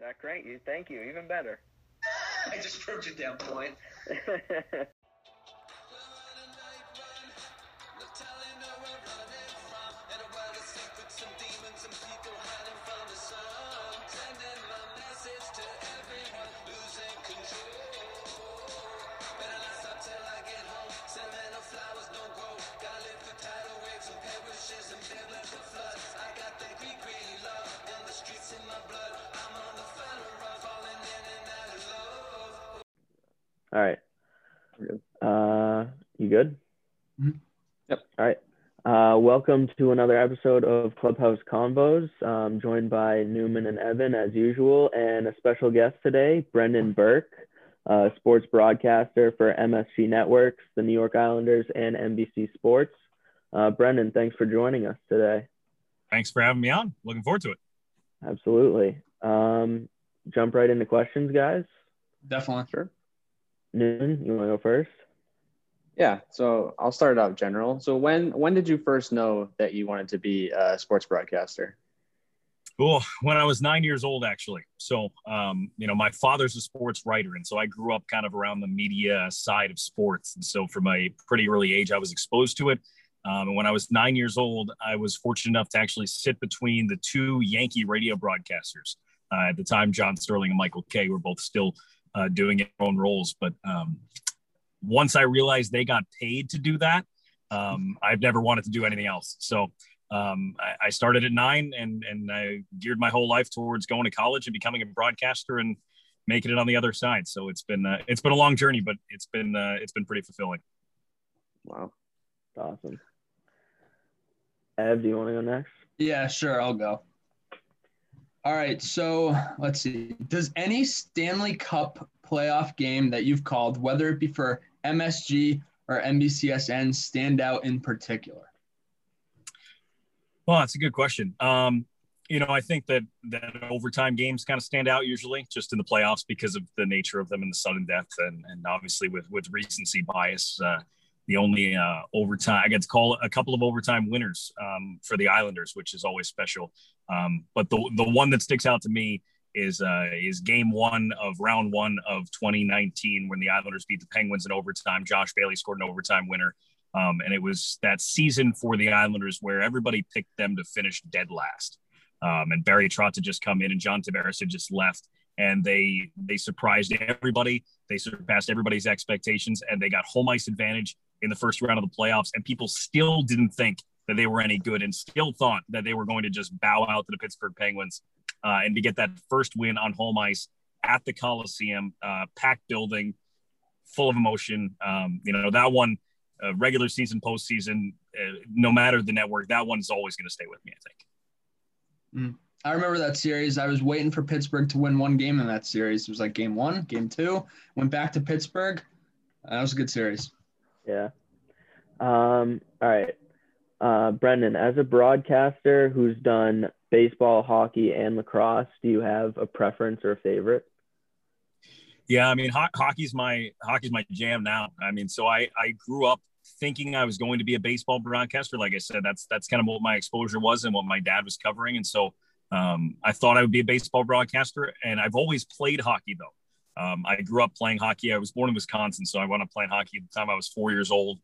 That great? You thank you. Even better. I just proved your down point. you good? Mhm. Yep. All right. Uh, welcome to another episode of Clubhouse Convos. Um, joined by Newman and Evan as usual, and a special guest today, Brendan Burke, uh, sports broadcaster for MSG Networks, the New York Islanders, and NBC Sports. Uh, Brendan, thanks for joining us today. Thanks for having me on. Looking forward to it. Absolutely. Um, jump right into questions, guys. Definitely. Sure. Newman, you want to go first? Yeah. So I'll start out general. So when when did you first know that you wanted to be a sports broadcaster? Cool. When I was nine years old, actually. So, um, you know, my father's a sports writer, and so I grew up kind of around the media side of sports. And so, from a pretty early age, I was exposed to it. Um, and when I was nine years old, I was fortunate enough to actually sit between the two Yankee radio broadcasters. Uh, at the time, John Sterling and Michael Kay were both still uh, doing their own roles. But um, once I realized they got paid to do that, um, I've never wanted to do anything else. So um, I, I started at nine and, and I geared my whole life towards going to college and becoming a broadcaster and making it on the other side. So it's been, uh, it's been a long journey, but it's been, uh, it's been pretty fulfilling. Wow. Awesome. Ev, do you want to go next? Yeah, sure. I'll go. All right. So let's see. Does any Stanley Cup playoff game that you've called, whether it be for MSG or NBCSN, stand out in particular? Well, that's a good question. Um, you know, I think that that overtime games kind of stand out usually just in the playoffs because of the nature of them and the sudden death, and and obviously with with recency bias. Uh, the only uh, overtime I get to call a couple of overtime winners um, for the Islanders, which is always special. Um, but the the one that sticks out to me is uh, is Game One of Round One of 2019 when the Islanders beat the Penguins in overtime. Josh Bailey scored an overtime winner, um, and it was that season for the Islanders where everybody picked them to finish dead last. Um, and Barry Trotz had just come in, and John Tavares had just left, and they they surprised everybody. They surpassed everybody's expectations, and they got home ice advantage in the first round of the playoffs. And people still didn't think that they were any good, and still thought that they were going to just bow out to the Pittsburgh Penguins, uh, and to get that first win on home ice at the Coliseum, uh, packed building, full of emotion. Um, you know that one, uh, regular season, postseason, uh, no matter the network, that one's always going to stay with me. I think. I remember that series. I was waiting for Pittsburgh to win one game in that series. It was like game one, game two. Went back to Pittsburgh. That was a good series. Yeah. Um, all right. Uh, Brendan, as a broadcaster who's done baseball, hockey, and lacrosse, do you have a preference or a favorite? Yeah, I mean, ho- hockey's my hockey's my jam now. I mean, so I I grew up thinking I was going to be a baseball broadcaster. Like I said, that's that's kind of what my exposure was and what my dad was covering, and so um, I thought I would be a baseball broadcaster. And I've always played hockey though. Um, I grew up playing hockey. I was born in Wisconsin, so I went up playing hockey at the time I was four years old.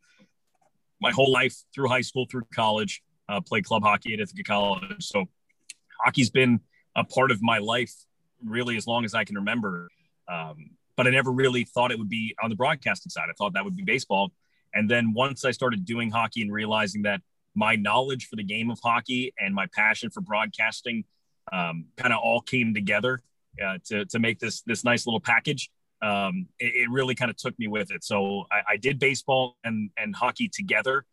My whole life through high school, through college, uh, played club hockey at Ithaca College. So hockey's been a part of my life really as long as I can remember. Um, but I never really thought it would be on the broadcasting side. I thought that would be baseball. And then once I started doing hockey and realizing that my knowledge for the game of hockey and my passion for broadcasting um, kind of all came together uh, to, to make this this nice little package. Um, it, it, really kind of took me with it. So I, I, did baseball and, and hockey together,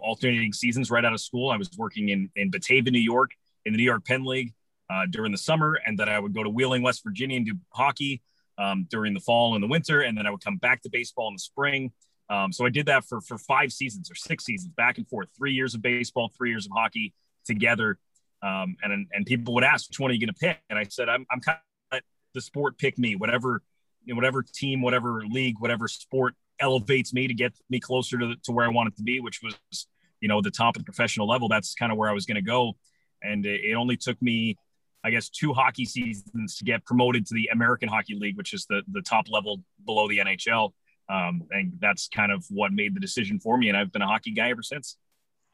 alternating seasons right out of school. I was working in, in Batavia, New York, in the New York Penn League uh, during the summer. And then I would go to Wheeling, West Virginia and do hockey um, during the fall and the winter. And then I would come back to baseball in the spring. Um, so I did that for, for five seasons or six seasons back and forth, three years of baseball, three years of hockey together. Um, and, and people would ask, which one are you going to pick? And I said, I'm, I'm kind of let the sport pick me, whatever, know, whatever team, whatever league, whatever sport elevates me to get me closer to, to where I wanted to be, which was, you know, the top of the professional level. That's kind of where I was going to go. And it, it only took me, I guess, two hockey seasons to get promoted to the American Hockey League, which is the the top level below the NHL. Um, and that's kind of what made the decision for me. And I've been a hockey guy ever since.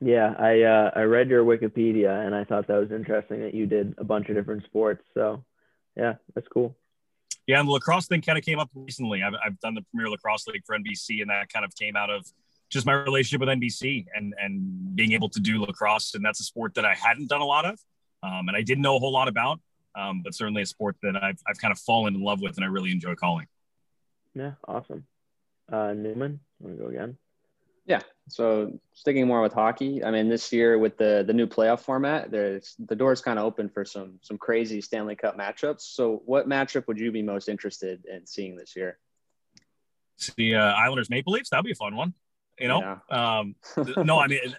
Yeah, I uh, I read your Wikipedia and I thought that was interesting that you did a bunch of different sports. So, yeah, that's cool. Yeah, and the lacrosse thing kind of came up recently. I've, I've done the Premier Lacrosse League for NBC, and that kind of came out of just my relationship with NBC and and being able to do lacrosse. And that's a sport that I hadn't done a lot of, um, and I didn't know a whole lot about, um, but certainly a sport that I've I've kind of fallen in love with, and I really enjoy calling. Yeah, awesome. Uh, Newman, want to go again? Yeah. So sticking more with hockey, I mean, this year with the the new playoff format, there's the door's kind of open for some some crazy Stanley Cup matchups. So, what matchup would you be most interested in seeing this year? The uh, Islanders Maple Leafs. That'd be a fun one. You know. Yeah. Um, no, I mean.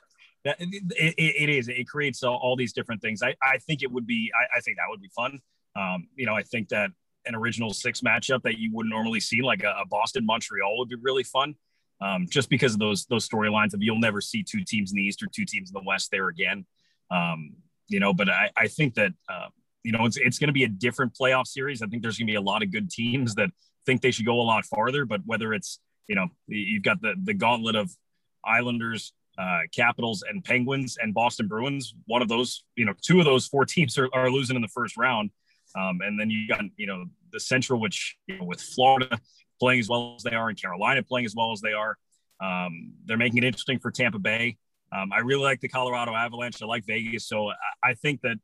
That, it, it, it is. It creates all, all, these different things. I, I think it would be. I, I think that would be fun. Um, you know, I think that an original six matchup that you wouldn't normally see, like a, a Boston Montreal, would be really fun um, just because of those those storylines of you'll never see two teams in the East or two teams in the West there again. Um, you know, but I, I think that uh, you know it's it's going to be a different playoff series. I think there's going to be a lot of good teams that think they should go a lot farther. But whether it's you know you've got the the gauntlet of Islanders, uh, Capitals, and Penguins, and Boston Bruins. One of those, you know, two of those four teams are, are losing in the first round. Um, and then you got, you know, the Central, which you know, with Florida playing as well as they are and Carolina playing as well as they are. Um, they're making it interesting for Tampa Bay. Um, I really like the Colorado Avalanche. I like Vegas. So I, I think that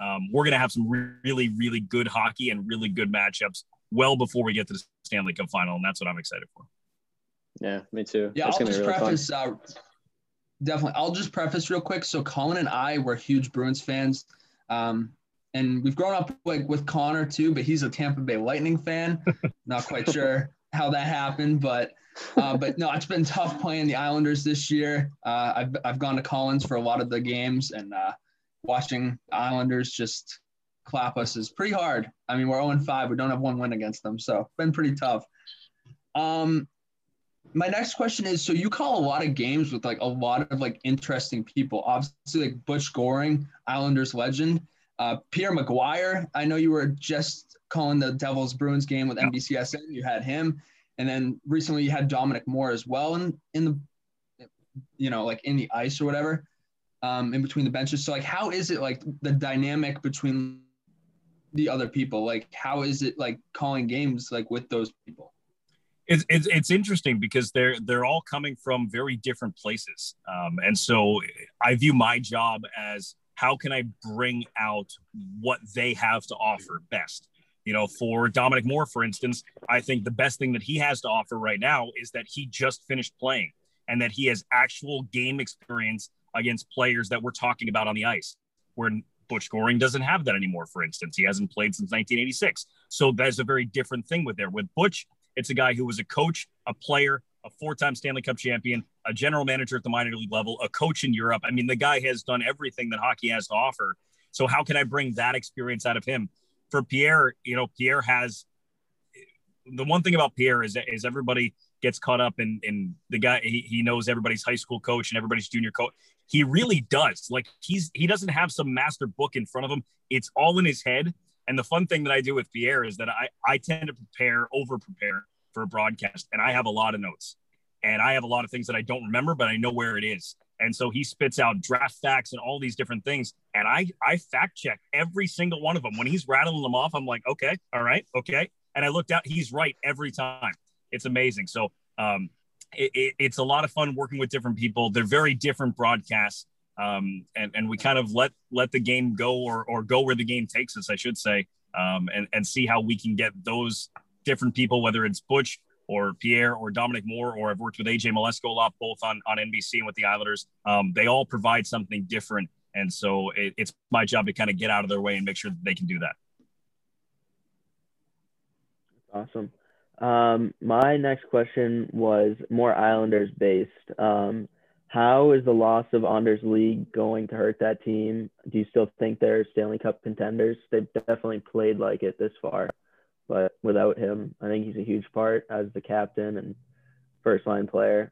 um, we're going to have some really, really good hockey and really good matchups well before we get to the Stanley Cup final. And that's what I'm excited for. Yeah, me too. Yeah, that's I'll just really preface, uh, definitely. I'll just preface real quick. So Colin and I were huge Bruins fans. Um, and we've grown up like with Connor too, but he's a Tampa Bay Lightning fan. Not quite sure how that happened, but uh, but no, it's been tough playing the Islanders this year. Uh, I've I've gone to Colin's for a lot of the games, and uh, watching Islanders just clap us is pretty hard. I mean, we're 0 5. We don't have one win against them, so been pretty tough. Um, my next question is: so you call a lot of games with like a lot of like interesting people. Obviously, like Butch Goring, Islanders legend. Uh, Pierre McGuire, I know you were just calling the Devils Bruins game with NBCSN. You had him, and then recently you had Dominic Moore as well in in the, you know, like in the ice or whatever, um, in between the benches. So like, how is it like the dynamic between the other people? Like, how is it like calling games like with those people? It's, it's, it's interesting because they're they're all coming from very different places, um, and so I view my job as how can I bring out what they have to offer best? You know, for Dominic Moore, for instance, I think the best thing that he has to offer right now is that he just finished playing and that he has actual game experience against players that we're talking about on the ice, where Butch Goring doesn't have that anymore, for instance. He hasn't played since 1986. So that's a very different thing with there. With Butch, it's a guy who was a coach, a player, a four-time Stanley Cup champion, a general manager at the minor league level, a coach in Europe. I mean, the guy has done everything that hockey has to offer. So how can I bring that experience out of him? For Pierre, you know, Pierre has the one thing about Pierre is is everybody gets caught up in in the guy he, he knows everybody's high school coach and everybody's junior coach. He really does. Like he's he doesn't have some master book in front of him. It's all in his head. And the fun thing that I do with Pierre is that I I tend to prepare, over prepare for a broadcast, and I have a lot of notes, and I have a lot of things that I don't remember, but I know where it is. And so he spits out draft facts and all these different things, and I I fact check every single one of them. When he's rattling them off, I'm like, okay, all right, okay, and I looked out, he's right every time. It's amazing. So um, it, it, it's a lot of fun working with different people. They're very different broadcasts. Um, and, and we kind of let let the game go or, or go where the game takes us, I should say, um, and, and see how we can get those different people, whether it's Butch or Pierre or Dominic Moore, or I've worked with AJ Mleczko a lot, both on, on NBC and with the Islanders. Um, they all provide something different. And so it, it's my job to kind of get out of their way and make sure that they can do that. Awesome. Um, my next question was more Islanders based. Um, how is the loss of Anders Lee going to hurt that team? Do you still think they're Stanley Cup contenders? They've definitely played like it this far. But without him, I think he's a huge part as the captain and first line player.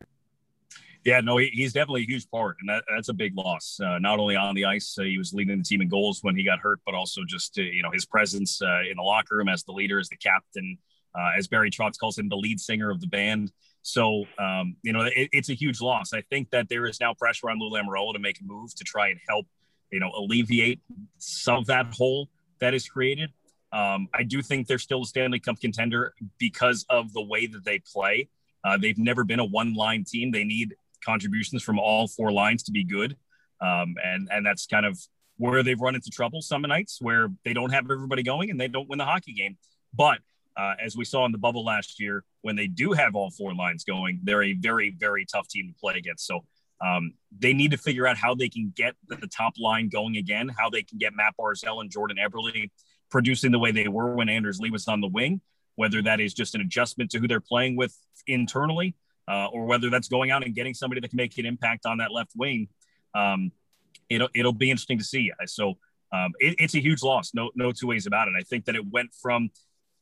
Yeah, no, he, he's definitely a huge part, and that, that's a big loss. Uh, not only on the ice, uh, he was leading the team in goals when he got hurt, but also just uh, you know his presence uh, in the locker room as the leader, as the captain, uh, as Barry Trotz calls him, the lead singer of the band. So um, you know it, it's a huge loss. I think that there is now pressure on Lou Lamoriello to make a move to try and help, you know, alleviate some of that hole that is created. Um, I do think they're still a Stanley Cup contender because of the way that they play. Uh, they've never been a one-line team. They need contributions from all four lines to be good, um, and and that's kind of where they've run into trouble some nights where they don't have everybody going and they don't win the hockey game. But uh, as we saw in the bubble last year, when they do have all four lines going, they're a very very tough team to play against. So. Um, they need to figure out how they can get the, top line going again, how they can get Matt Barzal and Jordan Eberle producing the way they were when Anders Lee was on the wing, whether that is just an adjustment to who they're playing with internally, uh, or whether that's going out and getting somebody that can make an impact on that left wing. Um, it'll it'll be interesting to see. So um, it, it's a huge loss, no no two ways about it. I think that it went from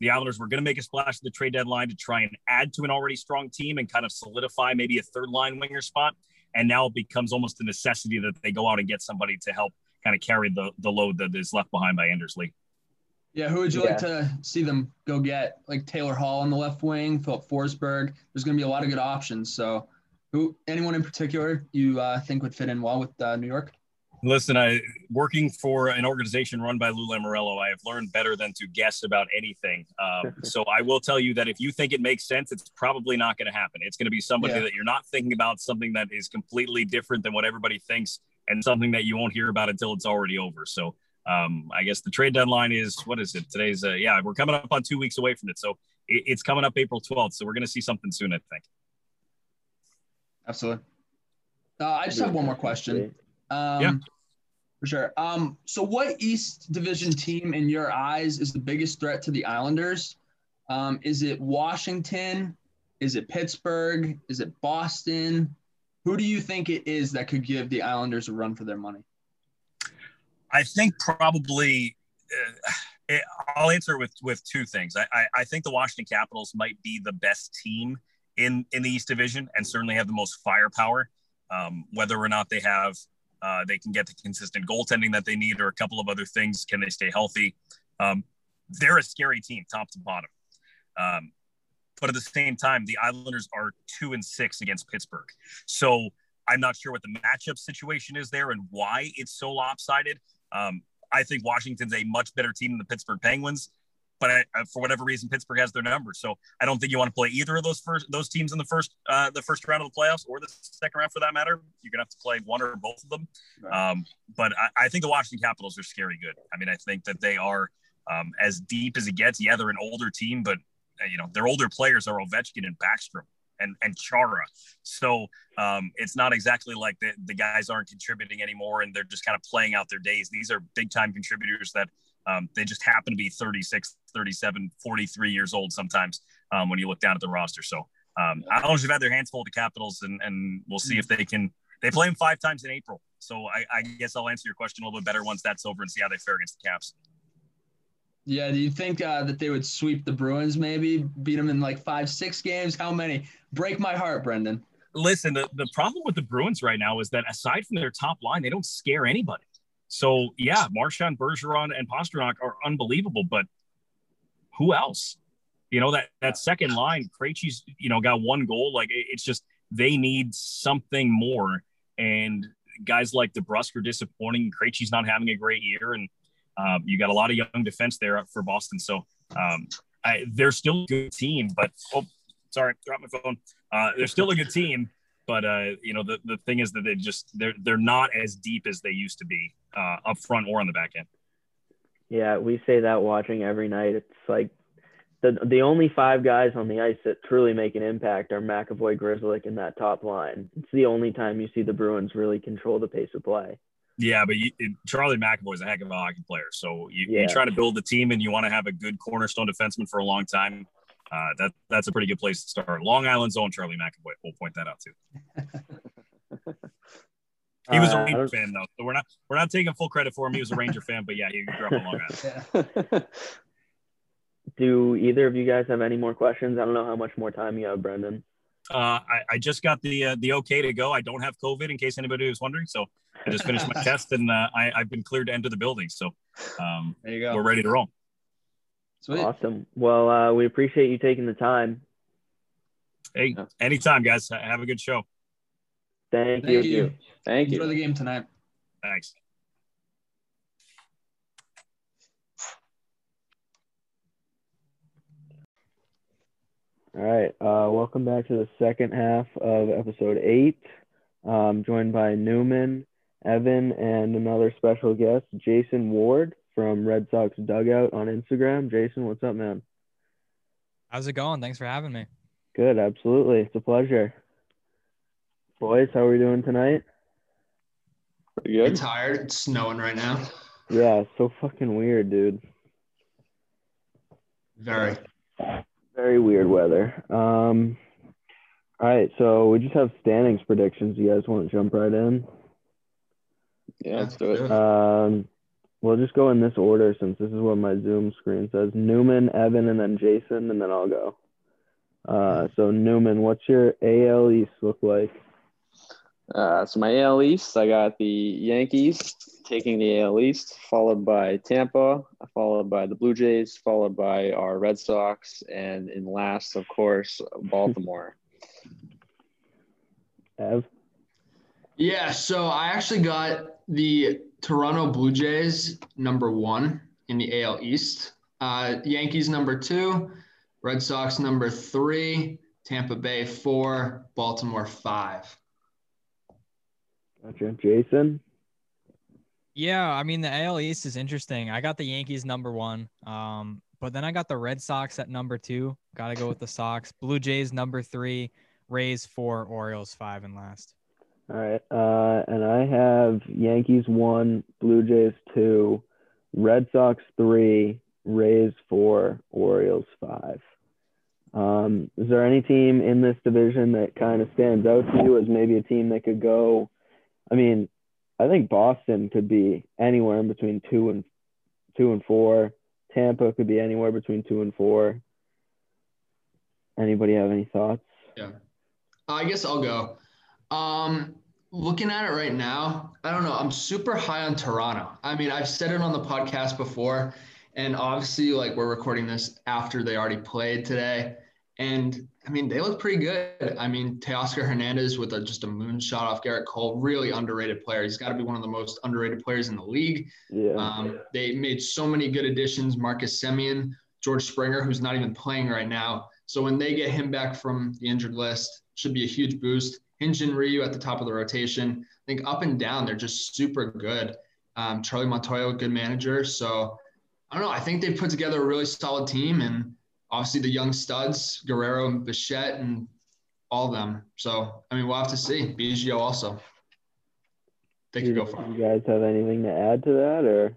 the Islanders were going to make a splash at the trade deadline to try and add to an already strong team and kind of solidify maybe a third line winger spot, and now it becomes almost a necessity that they go out and get somebody to help kind of carry the the load that is left behind by Anders Lee. Yeah, who would you yeah. like to see them go get? Like Taylor Hall on the left wing, Filip Forsberg. There's going to be a lot of good options. So, who anyone in particular you uh, think would fit in well with uh, New York? Listen, I working for an organization run by Lou Lamoriello, I have learned better than to guess about anything. Um, so I will tell you that if you think it makes sense, it's probably not going to happen. It's going to be somebody yeah. that you're not thinking about, something that is completely different than what everybody thinks, and something that you won't hear about until it's already over. So um, I guess the trade deadline is what is it? Today's uh, yeah, we're coming up on two weeks away from it, so it, it's coming up April 12th. So we're going to see something soon, I think. Absolutely. Uh, I just have one more question. Um, yeah. For sure. Um, so, what East Division team, in your eyes, is the biggest threat to the Islanders? Um, is it Washington? Is it Pittsburgh? Is it Boston? Who do you think it is that could give the Islanders a run for their money? I think probably uh, it, I'll answer with with two things. I, I, I think the Washington Capitals might be the best team in in the East Division and certainly have the most firepower. Um, whether or not they have uh, they can get the consistent goaltending that they need or a couple of other things, can they stay healthy? Um, they're a scary team, top to bottom. Um, but at the same time, the Islanders are two and six against Pittsburgh. So I'm not sure what the matchup situation is there and why it's so lopsided. Um, I think Washington's a much better team than the Pittsburgh Penguins, but I, for whatever reason, Pittsburgh has their numbers. So I don't think you want to play either of those first those teams in the first uh, the first round of the playoffs or the second round for that matter. You're gonna have to play one or both of them. Um, but I, I, think the Washington Capitals are scary good. I mean, I think that they are um, as deep as it gets. Yeah, they're an older team, but uh, you know their older players are Ovechkin and Backstrom and and Chara. So um, it's not exactly like the, the guys aren't contributing anymore and they're just kind of playing out their days. These are big time contributors that um, they just happen to be 36, 37, 43 years old sometimes um, when you look down at the roster. So um, I don't know if they've had their hands full with the Capitals and, and we'll see if they can. They play them five times in April. So I, I guess I'll answer your question a little bit better once that's over and see how they fare against the Caps. Yeah, do you think uh, that they would sweep the Bruins? Maybe beat them in like five, six games. How many? Break my heart, Brendan. Listen, the, the problem with the Bruins right now is that aside from their top line, they don't scare anybody. So yeah, Marchand, Bergeron, and Pastrnak are unbelievable, but who else? You know that that second line, Krejci's you know got one goal. Like it's just they need something more. And guys like DeBrusk are disappointing. Krejci's not having a great year, and um, you got a lot of young defense there for Boston. So um, I, they're still a good team, but oh, sorry, drop my phone. Uh, they're still a good team, but uh, you know the, the thing is that they just they're they're not as deep as they used to be uh, up front or on the back end. Yeah, we say that watching every night. It's like the the only five guys on the ice that truly make an impact are McAvoy, Grzelcyk, and that top line. It's the only time you see the Bruins really control the pace of play. Yeah, but you, Charlie McAvoy is a heck of a hockey player. So you, yeah. you try to build the team and you want to have a good cornerstone defenseman for a long time. Uh, that that's a pretty good place to start. Long Island's own Charlie McAvoy. We'll point that out too. he was a uh, Ranger fan though, so we're not we're not taking full credit for him. He was a Ranger fan, but yeah, he grew up in Long Island. Do either of you guys have any more questions? I don't know how much more time you have, Brendan. Uh, I, I just got the uh, the okay to go. I don't have COVID, in case anybody was wondering. So I just finished my test, and uh, I, I've been cleared to enter the building. So um, There you go. we're ready to roll. Sweet. Awesome. Well, uh, we appreciate you taking the time. Hey, Yeah. anytime, guys. Have a good show. Thank, Thank you. you. Thank Enjoy you. the game tonight. Thanks. All right. Uh, welcome back to the second half of episode eight. Um, joined by Newman, Evan, and another special guest, Jason Ward from Red Sox Dugout on Instagram. Jason, what's up, man? How's it going? Thanks for having me. Good. Absolutely. It's a pleasure. Boys, how are we doing tonight? Pretty I'm good. tired. It's snowing right now. Yeah, so fucking weird, dude. Very. Very weird weather. Um, all right, so we just have standings predictions. You guys want to jump right in? Yeah, let's do it. Um, we'll just go in this order since this is what my Zoom screen says. Newman, Evan, and then Jason, and then I'll go. Uh, so Newman, what's your AL East look like? Uh, so my AL East, I got the Yankees taking the AL East, followed by Tampa, followed by the Blue Jays, followed by our Red Sox, and in last, of course, Baltimore. Ev? Yeah, so I actually got the Toronto Blue Jays number one in the AL East, uh, Yankees number two, Red Sox number three, Tampa Bay four, Baltimore five. Gotcha. Jason? Yeah, I mean the AL East is interesting. I got the Yankees number one, um, but then I got the Red Sox at number two. Got to go with the Sox. Blue Jays number three, Rays four, Orioles five, and last. All right. Uh, and I have Yankees one, Blue Jays two, Red Sox three, Rays four, Orioles five. Um, is there any team in this division that kind of stands out to you as maybe a team that could go? I mean, I think Boston could be anywhere in between two and two and four. Tampa could be anywhere between two and four. Anybody have any thoughts? Yeah. I guess I'll go. Um, looking at it right now, I don't know. I'm super high on Toronto. I mean, I've said it on the podcast before, and obviously, like we're recording this after they already played today. And I mean, they look pretty good. I mean, Teoscar Hernandez with a, just a moonshot off Gerrit Cole, really underrated player. He's got to be one of the most underrated players in the league. Yeah. Um, they made so many good additions. Marcus Semien, George Springer, who's not even playing right now. So when they get him back from the injured list, should be a huge boost. Hyun-Jin Ryu at the top of the rotation. I think up and down, they're just super good. Um, Charlie Montoyo, good manager. So I don't know. I think they put together a really solid team, and obviously the young studs, Guerrero and Bichette, and all of them. So I mean, we'll have to see. Biggio also. They could you, go far. you guys have anything to add to that, or?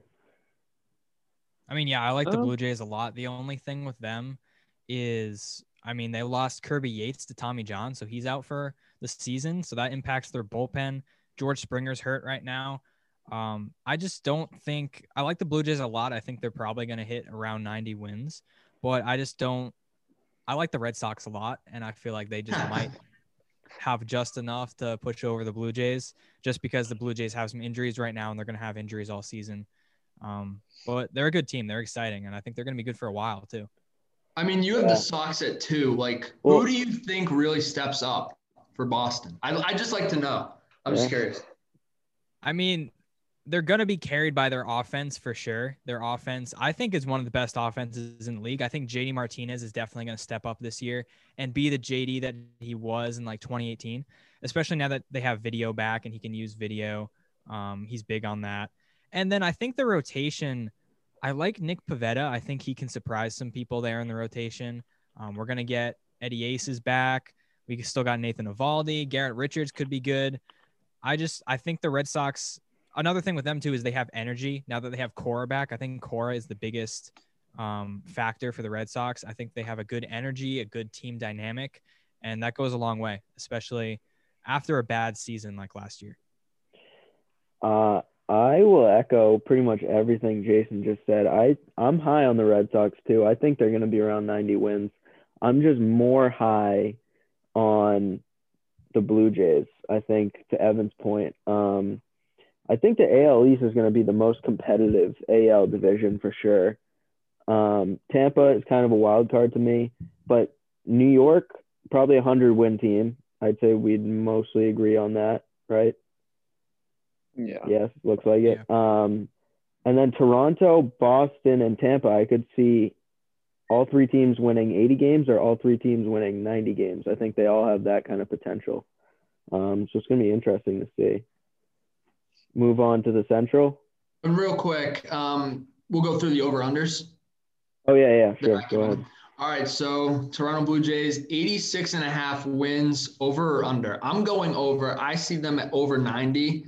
I mean, yeah, I like the Um, Blue Jays a lot. The only thing with them is, I mean, they lost Kirby Yates to Tommy John, so he's out for the season. So that impacts their bullpen. George Springer's hurt right now. Um, I just don't think I like the Blue Jays a lot. I think they're probably going to hit around 90 wins, but I just don't. I like the Red Sox a lot, and I feel like they just might have just enough to push over the Blue Jays, just because the Blue Jays have some injuries right now, and they're going to have injuries all season. Um, but they're a good team. They're exciting, and I think they're going to be good for a while too. I mean, you have Yeah. the Sox at two. Like, Well- who do you think really steps up for Boston? I I just like to know. I'm just curious. I mean, they're going to be carried by their offense for sure. Their offense, I think, is one of the best offenses in the league. I think JD Martinez is definitely going to step up this year and be the JD that he was in like 2018, especially now that they have video back and he can use video. Um, he's big on that. And then I think the rotation, I like Nick Pivetta. I think he can surprise some people there in the rotation. Um, we're going to get Eddie Aces back. We still got Nathan Eovaldi. Garrett Richards could be good. I just I think the Red Sox. Another thing with them too is they have energy now that they have Cora back. I think Cora is the biggest um, factor for the Red Sox. I think they have a good energy, a good team dynamic, and that goes a long way, especially after a bad season like last year. Uh, I will echo pretty much everything Jason just said. I I'm high on the Red Sox too. I think they're going to be around 90 wins. I'm just more high on the Blue Jays. I think to Evan's point, um, I think the AL East is going to be the most competitive AL division for sure. Um, Tampa is kind of a wild card to me, but New York probably a hundred win team. I'd say we'd mostly agree on that, right? Yeah. Yes, looks like it. Um, and then Toronto, Boston, and Tampa. I could see all three teams winning 80 games or all three teams winning 90 games. I think they all have that kind of potential. Um, so it's going to be interesting to see. Move on to the Central. And real quick, um, we'll go through the over unders. Oh, yeah, yeah, sure. Go ahead. All right, so Toronto Blue Jays, 86 and a half wins over or under. I'm going over. I see them at over 90,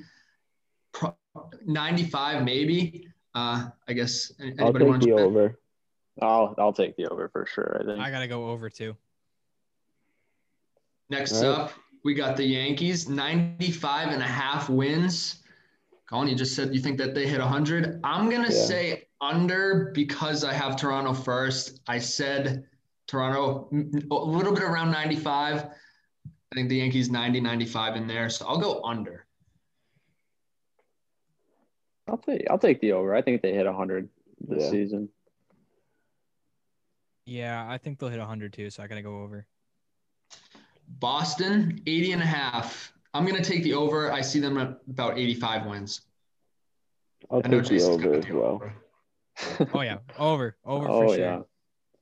95 maybe. Uh, I guess anybody I'll take wants the to bet? over. I'll I'll take the over for sure. I think. I gotta go over too. Next All right. up, we got the Yankees, 95 and a half wins. Colin, you just said you think that they hit 100. I'm going to Yeah. say under because I have Toronto first. I said Toronto a little bit around 95. I think the Yankees 90, 95 in there. So I'll go under. I'll take I'll take the over. I think they hit 100 this Yeah. season. Yeah, I think they'll hit 100 too, so I gotta go over. Boston, 80 and a half. I'm going to take the over. I see them at about 85 wins. I'll I know take the Jason's got over as well. over. Oh yeah, over, over oh for sure. yeah.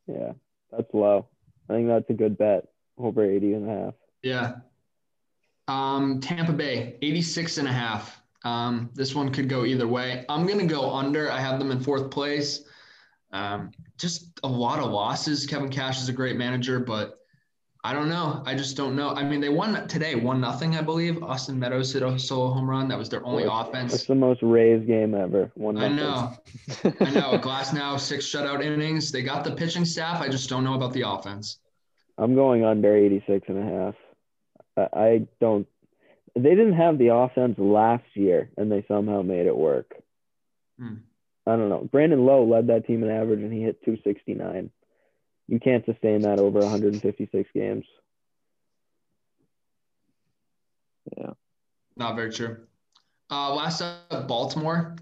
Yeah, that's low. I think that's a good bet. Over 80 and a half. Yeah. Um, Tampa Bay, 86 and a half. Um, this one could go either way. I'm going to go under. I have them in fourth place. Um, just a lot of losses. Kevin Cash is a great manager, but I don't know. I just don't know. I mean, they won today, one nothing, I believe. Austin Meadows hit a solo home run. That was their only That's offense. It's the most Rays game ever. One I know. I know. Glasnow six shutout innings. They got the pitching staff. I just don't know about the offense. I'm going under 86 and a half. I, I don't. They didn't have the offense last year, and they somehow made it work. Hmm. I don't know. Brandon Lowe led that team in average, and he hit 269. You can't sustain that over 156 games. Yeah. Not very true. Uh, last up, Baltimore.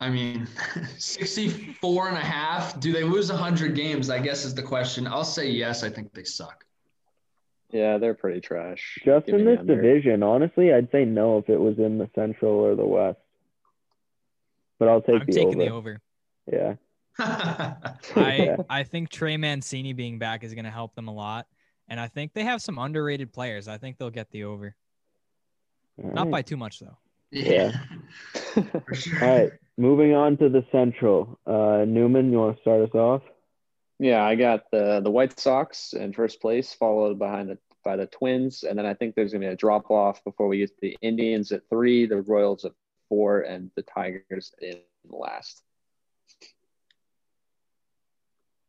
I mean, 64 and a half. Do they lose 100 games? I guess is the question. I'll say yes. I think they suck. Yeah, they're pretty trash. Just in this under. division, honestly, I'd say no if it was in the Central or the West. But I'll take I'm the taking over. the over. Yeah. I I think Trey Mancini being back is gonna help them a lot, and I think they have some underrated players. I think they'll get the over, All not right. by too much though. yeah. For sure. All right. Moving on to the Central. Uh, Newman, you want to start us off? Yeah, I got the the White Sox in first place, followed behind the by the Twins, and then I think there's gonna be a drop off before we get the Indians at three, the Royals at four, and the Tigers in last.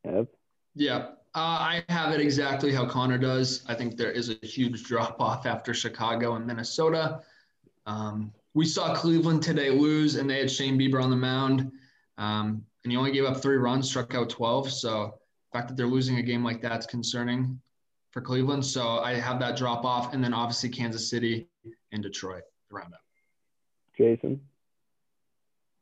Ev? Yeah. Uh, I have it exactly how Connor does. I think there is a huge drop off after Chicago and Minnesota. Um, we saw Cleveland today lose, and they had Shane Bieber on the mound. Um, and he only gave up three runs, struck out 12. So the fact that they're losing a game like that's concerning for Cleveland. So I have that drop off. And then obviously Kansas City and Detroit to round up. Jason?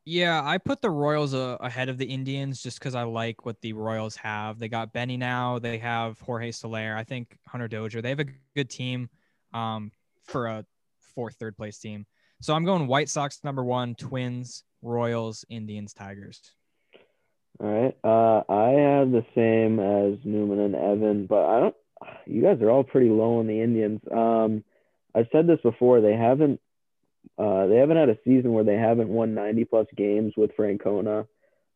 Yeah, I put the Royals uh, ahead of the Indians just because I like what the Royals have. They got Benny now. They have Jorge Soler. I think Hunter Dozier. They have a good team um, for a fourth, third place team. So I'm going White Sox number one, Twins, Royals, Indians, Tigers. All right. Uh, I have the same as Newman and Evan, but I don't. You guys are all pretty low on the Indians. Um, I've said this before. They haven't. Uh, they haven't had a season where they haven't won 90 plus games with Francona.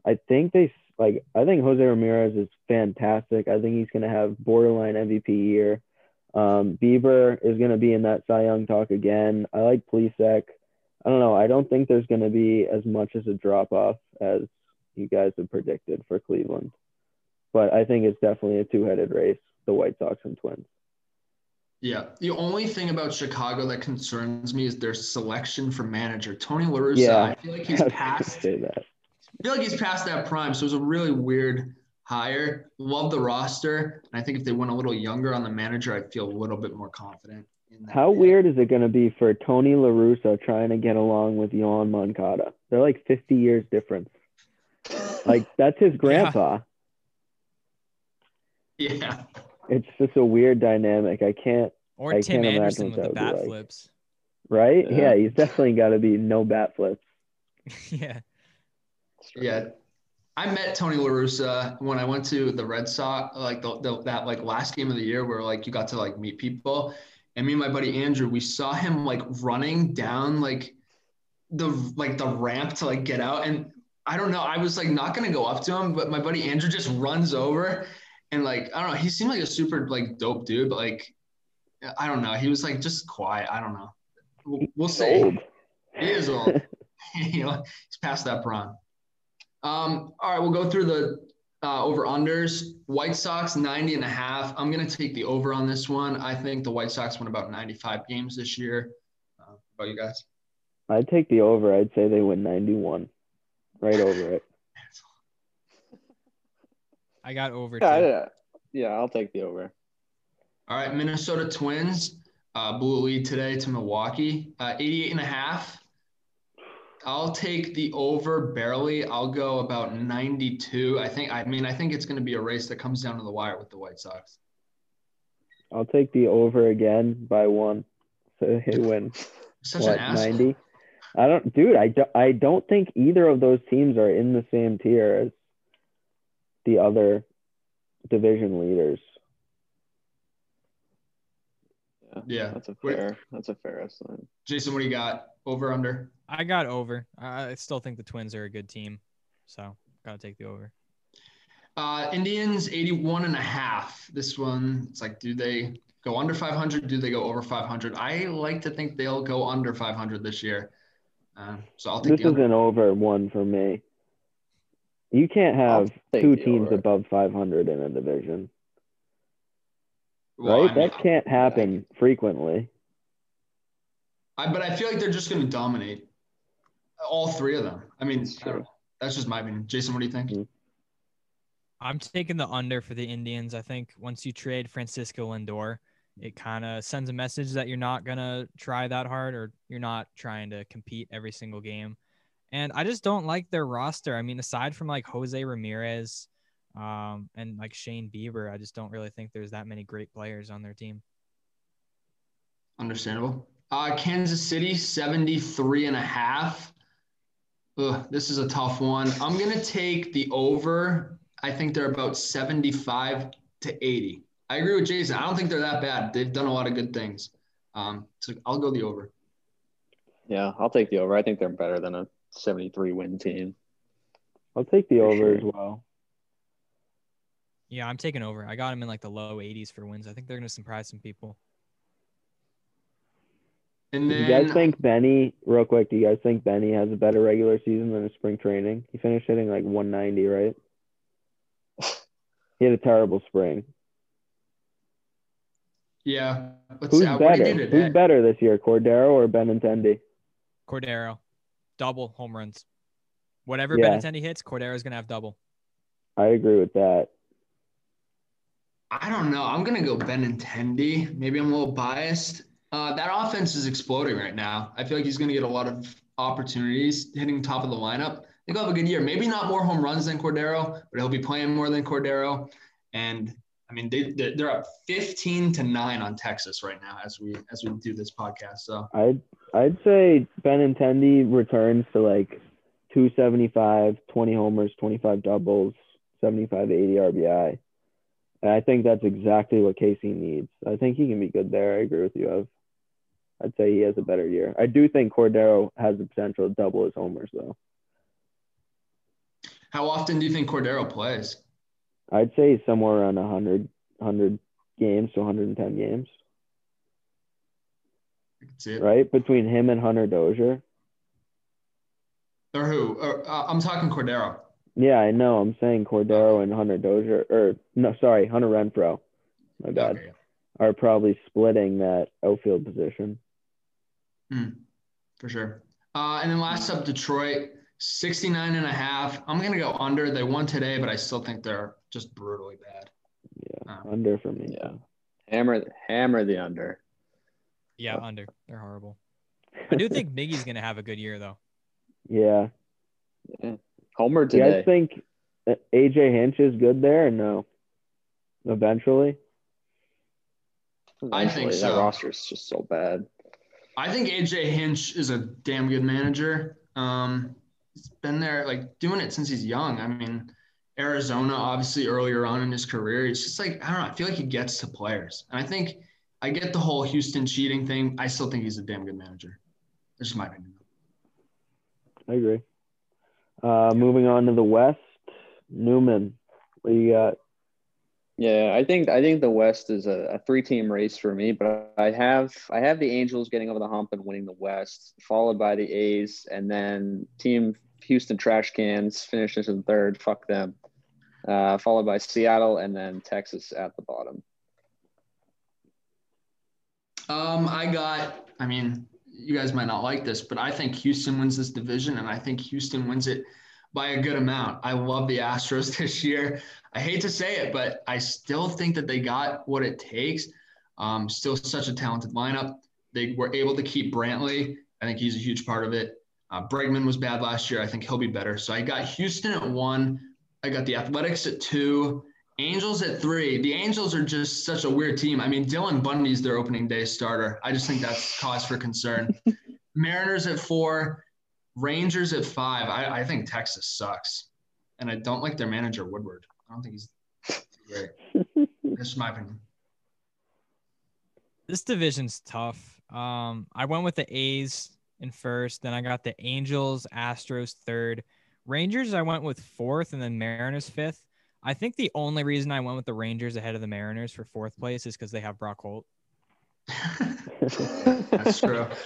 I think they like. I think Jose Ramirez is fantastic. I think he's going to have borderline MVP year. Um, Bieber is going to be in that Cy Young talk again. I like Plesac. I don't know. I don't think there's going to be as much as a drop off as you guys have predicted for Cleveland. But I think it's definitely a two headed race, the White Sox and Twins. Yeah. The only thing about Chicago that concerns me is their selection for manager. Tony La Russa, Yeah. I feel like he's past say that. I feel like he's past that prime. So it was a really weird hire. Love the roster. And I think if they went a little younger on the manager, I'd feel a little bit more confident. How pick. weird is it going to be for Tony La Russa trying to get along with Yoan Moncada? They're like 50 years difference. Like that's his grandpa. Yeah. It's just a weird dynamic. I can't. Or I Tim can't imagine Anderson what with the that would be bat like. flips. Right? Yeah. Yeah, he's definitely got to be no bat flips. yeah. Yeah. I met Tony La Russa when I went to the Red Sox, like the, the, that like last game of the year where like you got to like meet people. And me and my buddy Andrew, we saw him like running down like the like the ramp to like get out. And I don't know, I was like not gonna go up to him, but my buddy Andrew just runs over and like I don't know, he seemed like a super like dope dude, but like I don't know, he was like just quiet. I don't know. We'll, we'll see. Old. He is old. you know, he's past that prime. Um, all right, we'll go through the uh, over unders. White Sox 90 and a half. I'm going to take the over on this one. I think the White Sox won about 95 games this year. Uh, about you guys? I'd take the over. I'd say they win 91. Right over it. I got over too. Yeah, I- yeah, I'll take the over. All right, Minnesota Twins uh, blew a lead today to Milwaukee, uh, 88 and a half. I'll take the over barely. I'll go about 92. I think. I mean, I think it's going to be a race that comes down to the wire with the White Sox. I'll take the over again by one. So they win Such what an asshole. 90. I don't, dude. I, do, I don't think either of those teams are in the same tier as the other division leaders. Yeah, Yeah. that's a Wait. fair. That's a fair estimate. Jason, what do you got? Over under? I got over. I I still think the Twins are a good team. So gotta take the over. Uh, Indians 81 and a half. This one, it's like, do they go under 500? Do they go over 500? I like to think they'll go under 500 this year. Uh, so I'll take This the is under. an over one for me. You can't have two teams over. above 500 in a division, Well, right? I mean, that can't happen frequently. I, but I feel like they're just going to dominate all three of them. I mean, That's I don't true. know. that's just my opinion. Jason, what do you think? Mhm. I'm taking the under for the Indians. I think once you trade Francisco Lindor, it kind of sends a message that you're not gonna try that hard or you're not trying to compete every single game. And I just don't like their roster. I mean, aside from like Jose Ramirez um, and like Shane Bieber, I just don't really think there's that many great players on their team. Understandable. Uh, Kansas City 73 and a half. Ugh, this is a tough one. I'm going to take the over. I think they're about 75 to 80. I agree with Jason. I don't think they're that bad. They've done a lot of good things. Um, so I'll go the over. Yeah, I'll take the over. I think they're better than a 73 win team. I'll take the For over sure. as well. Yeah, I'm taking over. I got them in like the low 80s for wins. I think they're gonna surprise some people. And Do you guys think Benny, real quick, do you guys think Benny has a better regular season than a spring training? He finished hitting like 190, right? He had a terrible spring. yeah. Let's Who's see. better? he did today. Who's better this year, Cordero or Benintendi? Cordero, double home runs. Whatever Yeah. Benintendi hits, Cordero's gonna have double. I agree with that. I don't know. I'm gonna go Benintendi. Maybe I'm a little biased. Uh, that offense is exploding right now. I feel like he's gonna get a lot of opportunities hitting top of the lineup. I think he'll have a good year. Maybe not more home runs than Cordero, but he'll be playing more than Cordero. And I mean, they they're they're up 15 to nine on Texas right now as we as we do this podcast. So I'd I'd say Benintendi returns to like 275, 20 homers, 25 doubles, 75 to 80 RBI. And I think that's exactly what KC needs. I think he can be good there. I agree with you, Ev. I'd say he has a better year. I do think Cordero has the potential to double his homers, though. how often do you think Cordero plays? I'd say somewhere around 100, 100 games to 110 games, right? Between him and Hunter Dozier. Or who? Or, uh, I'm talking Cordero. Yeah, I know. I'm saying Cordero and Hunter Dozier, or no, sorry, Hunter Renfroe. My bad. Okay. Are probably splitting that outfield position. Hmm, for sure. Uh, and then last up, Detroit, 69 and a half. I'm going to go under. They won today, but I still think they're just brutally bad. Yeah, Um, under for me. Yeah. Hammer hammer the under. Yeah, under. They're horrible. I do think Miggy's gonna have a good year though. Yeah. Homer Do you guys think AJ Hinch is good there or no? Eventually. I think Eventually, so. That roster is just so bad. I think AJ Hinch is a damn good manager. Um, he's been there, like doing it since he's young. I mean, Arizona, obviously earlier on in his career, he's just like, I don't know, I feel like he gets to players. And I think I get the whole Houston cheating thing. I still think he's a damn good manager. That's just my opinion. I agree. Uh, moving on to the West, Newman. What do you got? Yeah, I think I think the West is a, a three team race for me, but I have I have the Angels getting over the hump and winning the West, followed by the A's, and then team Houston Trash Cans finishes in third. Fuck them. Uh, followed by Seattle and then Texas at the bottom. Um, I got, I mean, you guys might not like this, but I think Houston wins this division, and I think Houston wins it by a good amount. I love the Astros this year. I hate to say it, but I still think that they got what it takes. Um, still such a talented lineup. They were able to keep Brantley. I think he's a huge part of it. Uh, Bregman was bad last year. I think he'll be better. So I got Houston at one. I got the Athletics at two. Angels at three. The Angels are just such a weird team. I mean, Dylan Bundy's their opening day starter. I just think that's cause for concern. Mariners at four. Rangers at five. I, I think Texas sucks. And I don't like their manager, Woodward. I don't think he's great. That's just my opinion. This division's tough. Um, I went with the A's in first, then I got the Angels, Astros third, Rangers. I went with fourth, and then Mariners fifth. I think the only reason I went with the Rangers ahead of the Mariners for fourth place is because they have Brock Holt. That's true.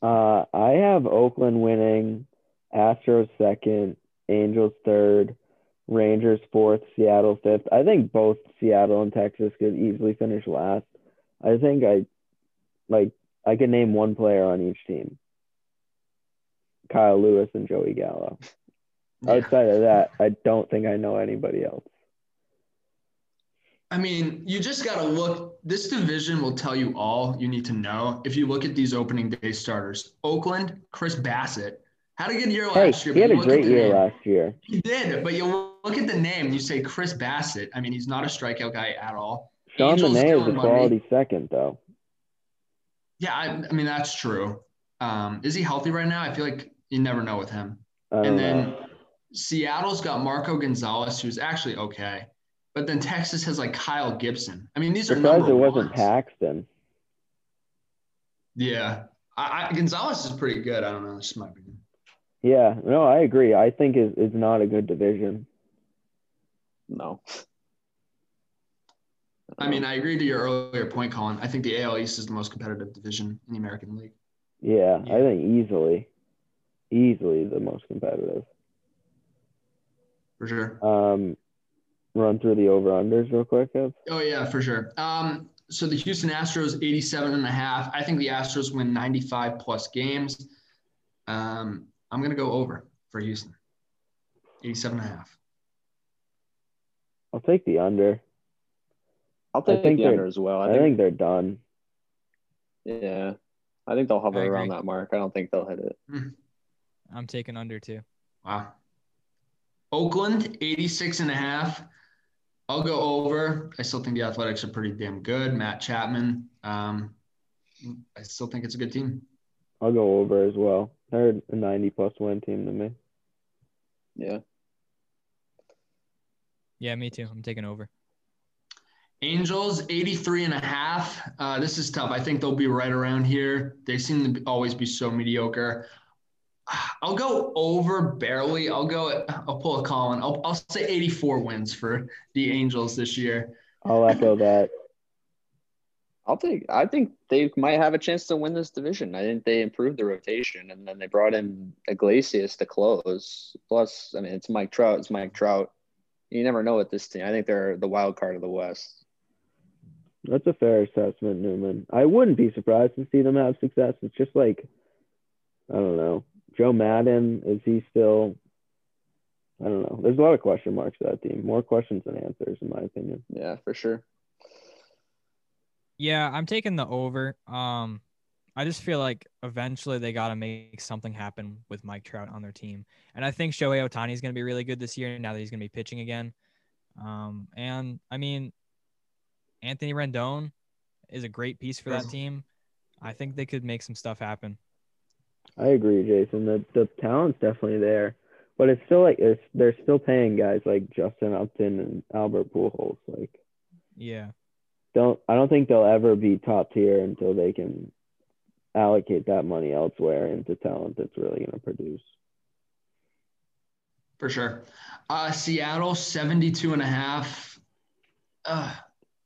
Uh, I have Oakland winning, Astros second, Angels third, Rangers fourth, Seattle fifth. I think both Seattle and Texas could easily finish last. I think I like I could name one player on each team. Kyle Lewis and Joey Gallo. Yeah. Outside of that, I don't think I know anybody else. I mean, you just got to look. This division will tell you all you need to know if you look at these opening day starters. Oakland, Chris Bassitt had a good year Hey, last year. he had a great at year name. last year. He did, but you look at the name and you say Chris Bassitt. I mean, he's not a strikeout guy at all. Sean Angels, Monet is a quality second, though. Yeah, I, I mean that's true. Um, is he healthy right now? I feel like you never know with him. And then know. Seattle's got Marco Gonzalez, who's actually okay. But then Texas has like Kyle Gibson. I mean, these are Surprised number it wasn't ones. Paxton. Yeah, I, I, Gonzalez is pretty good. I don't know. This is my opinion. Yeah, no, I agree. I think it's, it's not a good division. No. I mean, I agree to your earlier point, Colin. I think the AL East is the most competitive division in the American League. Yeah, Yeah. I think easily, easily the most competitive. For sure. Um, run through the over unders real quick. Ev. Oh yeah, for sure. Um, so the Houston Astros 87 and a half. I think the Astros win 95 plus games. Um, I'm gonna go over for Houston. 87 and a half. I'll take the under. I'll take think the under as well. I I think, think, they're done. yeah. I think they'll hover around that mark. I don't think they'll hit it. I'm taking under too. Wow. Oakland 86 and a half. I'll go over. I still think the Athletics are pretty damn good. Matt Chapman. Um, I still think it's a good team. I'll go over as well. They're a 90 plus win team to me. Yeah. Yeah, me too. I'm taking over. Angels 83 and a half. Uh, this is tough. I think they'll be right around here. They seem to always be so mediocre. I'll go over barely. I'll go. I'll pull a Colin. I'll, I'll say 84 wins for the Angels this year. I'll echo that. I'll take. I think they might have a chance to win this division. I think they improved the rotation, and then they brought in Iglesias to close. Plus, I mean, it's Mike Trout. It's Mike Trout. You never know with this team. I think they're the wild card of the West. That's a fair assessment, Newman. I wouldn't be surprised to see them have success. It's just like, I don't know. Joe Maddon, is he still I don't know. There's a lot of question marks to that team. More questions than answers, in my opinion. Yeah, for sure. Yeah, I'm taking the over. Um, I just feel like eventually they got to make something happen with Mike Trout on their team, and I think Shohei Ohtani is going to be really good this year now that he's going to be pitching again. Um, and I mean, Anthony Rendon is a great piece for that team. I think they could make some stuff happen. I agree, Jason. The the talent's definitely there, but it's still like it's they're still paying guys like Justin Upton and Albert Pujols. Like, Yeah. don't I don't think they'll ever be top tier until they can allocate that money elsewhere into talent that's really going to produce. For sure. Uh, Seattle, 72 and a half. Uh,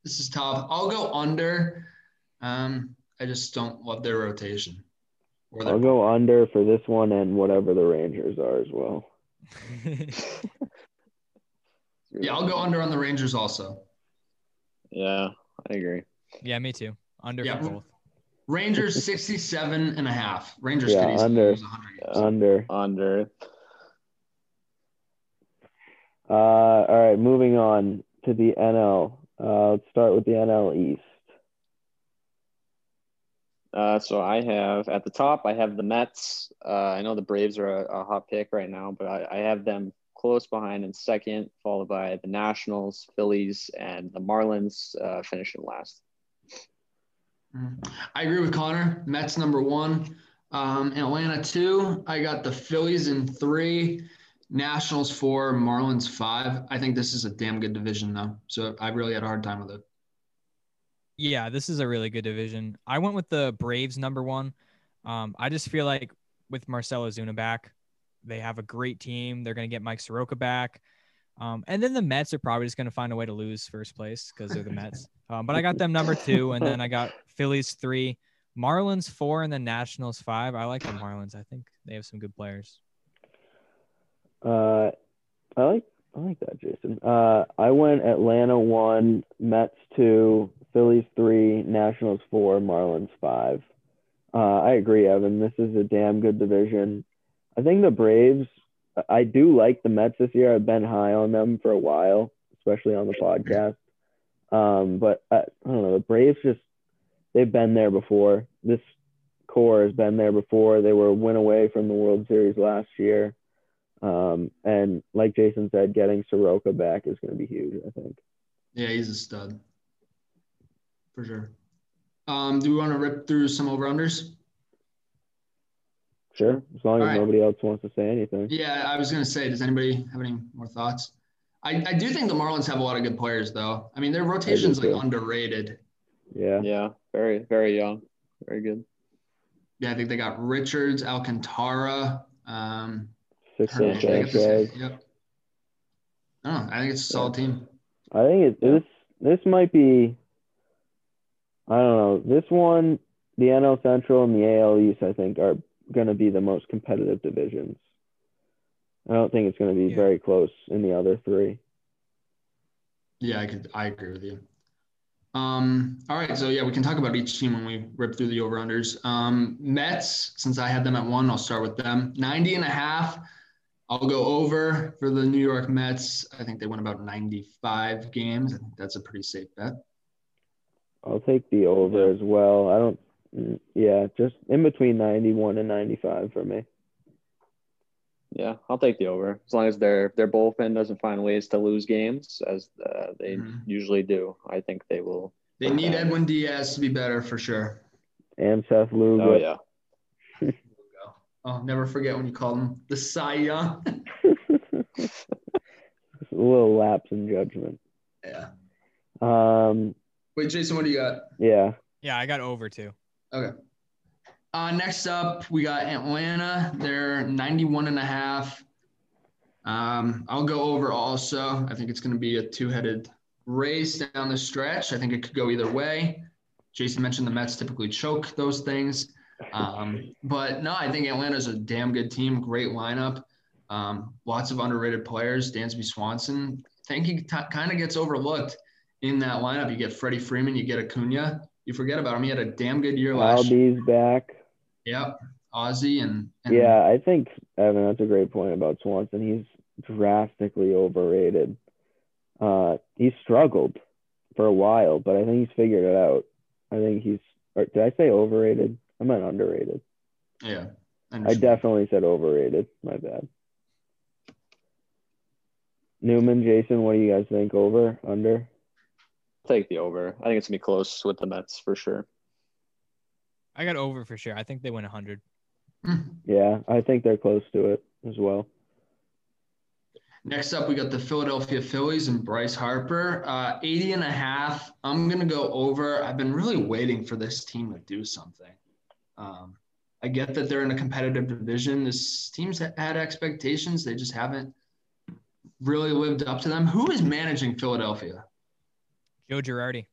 this is tough. I'll go under. Um, I just don't love their rotation. Or their I'll go under for this one and whatever the Rangers are as well. Yeah, I'll go under on the Rangers also. Yeah, I agree. yeah, me too. Under Yeah. for both. Rangers 67 and a half. Rangers Yeah, could easily under. lose 100 games. Under. Under. Uh, all right, moving on to the NL. Uh, let's start with the NL East. Uh, so I have at the top, I have the Mets. Uh, I know the Braves are a, a hot pick right now, but I, I have them close behind in second, followed by the Nationals, Phillies, and the Marlins uh, finishing last. Mhm. I agree with Connor. Mets number one. Um, Atlanta two. I got the Phillies in three. Nationals four. Marlins five. I think this is a damn good division though. So I really had a hard time with it. Yeah, this is a really good division. I went with the Braves number one. Um, I just feel like with Marcell Ozuna back, they have a great team. They're going to get Mike Soroka back. Um, and then the Mets are probably just going to find a way to lose first place because they're the Mets. Um, but I got them number two, and then I got Phillies three, Marlins four, and then Nationals five. I like the Marlins. I think they have some good players. Uh, I like I like that, Jason. Uh, I went Atlanta one, Mets two, Phillies three, Nationals four, Marlins five. Uh, I agree, Evan. This is a damn good division. I think the Braves. I do like the Mets this year. I've been high on them for a while, especially on the podcast. Um, but I, I don't know. The Braves just they've been there before. This core has been there before. They were a win away from the World Series last year. Um, and like Jason said, getting Soroka back is going to be huge. I think. Yeah, he's a stud. For sure. Um, do we want to rip through some over unders? Sure, as long as All right. nobody else wants to say anything. Yeah, I was gonna say, does anybody have any more thoughts? I, I do think the Marlins have a lot of good players though. I mean their rotation's like underrated. Yeah, Yeah, very, very young. Very good. Yeah, I think they got Richards, Alcantara, um, six Hernandez. and I think it's- Sanchez. Yep. I don't know. I think it's a solid team. I think it, this this might be. I don't know. This one, the NL Central and the AL East, I think, are going to be the most competitive divisions. I don't think it's going to be Yeah. very close in the other three. Yeah, I could. I agree with you. Um, all right, so yeah, we can talk about each team when we rip through the over-unders. Um, Mets, since I had them at one, I'll start with them. 90 and a half. I'll go over for the New York Mets. I think they win about 95 games. I think that's a pretty safe bet. I'll take the over as well. I don't. mm, Yeah, just in between ninety-one and ninety-five for me. Yeah, I'll take the over as long as their their bullpen doesn't find ways to lose games as uh, they Mhm. usually do. I think they will. They need Edwin Diaz to be better for sure. And Seth Lugo. Oh yeah, Oh, never forget when you called him the Cy Young. a little lapse in judgment. yeah. Um, Wait, Jason, what do you got? yeah. Yeah, I got over too. Okay. Uh, next up, we got Atlanta. They're 91 and a half. Um, I'll go over also. I think it's going to be a two headed race down the stretch. I think it could go either way. Jason mentioned the Mets typically choke those things. Um, but no, I think Atlanta's a damn good team, great lineup. Um, lots of underrated players. Dansby Swanson, I think he t- kind of gets overlooked in that lineup. You get Freddie Freeman, you get Acuna. You forget about him. He had a damn good year last year. Albies back. Yep. Ozzie and, and Yeah, I think Evan. That's a great point about Swanson. He's drastically overrated. Uh, he struggled for a while, but I think he's figured it out. I think he's. Or did I say overrated? I meant underrated. Yeah. I definitely said overrated. My bad. Newman, Jason, what do you guys think? Over, under? Take the over. I think it's gonna be close with the Mets for sure. I got over for sure. I think they win 100. Yeah, I think they're close to it as well. Next up, we got the Philadelphia Phillies and Bryce Harper. Uh, 80 and a half. I'm going to go over. I've been really waiting for this team to do something. Um, I get that they're in a competitive division. This team's had expectations. They just haven't really lived up to them. Who is managing Philadelphia? Joe Girardi.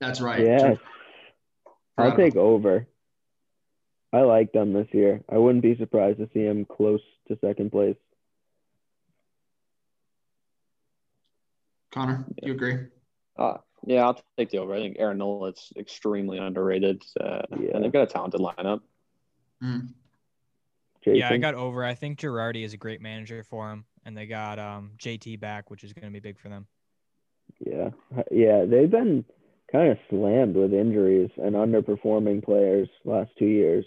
That's right. Yeah, I'll take over. I like them this year. I wouldn't be surprised to see him close to second place. Connor, do you agree? Uh, yeah, I'll take the over. I think Aaron Nola's extremely underrated, uh, Yeah. and they've got a talented lineup. Mm. Yeah, I got over. I think Girardi is a great manager for him, and they got um, JT back, which is going to be big for them. Yeah, yeah, they've been kind of slammed with injuries and underperforming players last two years.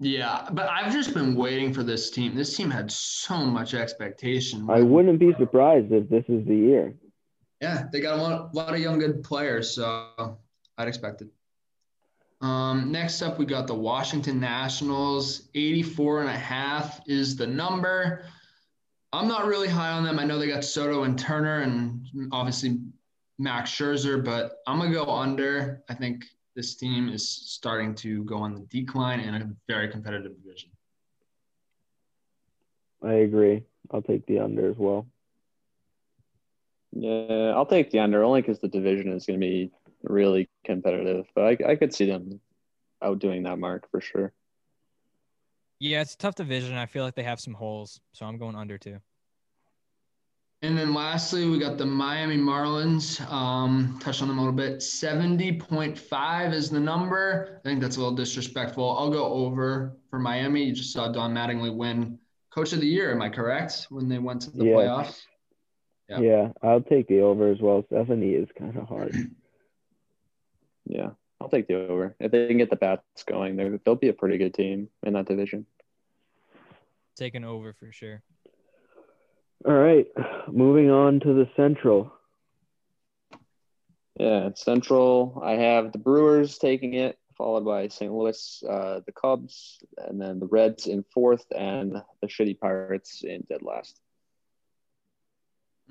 Yeah, but I've just been waiting for this team. This team had so much expectation. I wouldn't be surprised if this is the year. Yeah, they got a lot, lot of young good players, so I'd expect it. Um, next up, we got the Washington Nationals. 84 and a half is the number. I'm not really high on them. I know they got Soto and Turner and obviously Max Scherzer, but I'm going to go under. I think this team is starting to go on the decline in a very competitive division. I agree. I'll take the under as well. Yeah, I'll take the under only because the division is going to be really competitive. But I, I could see them outdoing that mark for sure. Yeah, it's a tough division. I feel like they have some holes, so I'm going under too. And then lastly, we got the Miami Marlins. Um, touched on them a little bit. 70.5 is the number. I think that's a little disrespectful. I'll go over for Miami. You just saw Don Mattingly win Coach of the Year. Am I correct? When they went to the Yeah. playoffs. Yeah. Yeah, I'll take the over as well. 70 is kind of hard. Yeah, I'll take the over. If they can get the bats going, they're- they'll be a pretty good team in that division. Taking over for sure. All right, moving on to the Central. Yeah, Central, I have the Brewers taking it, followed by St. Louis, uh, the Cubs, and then the Reds in fourth, and the shitty Pirates in dead last.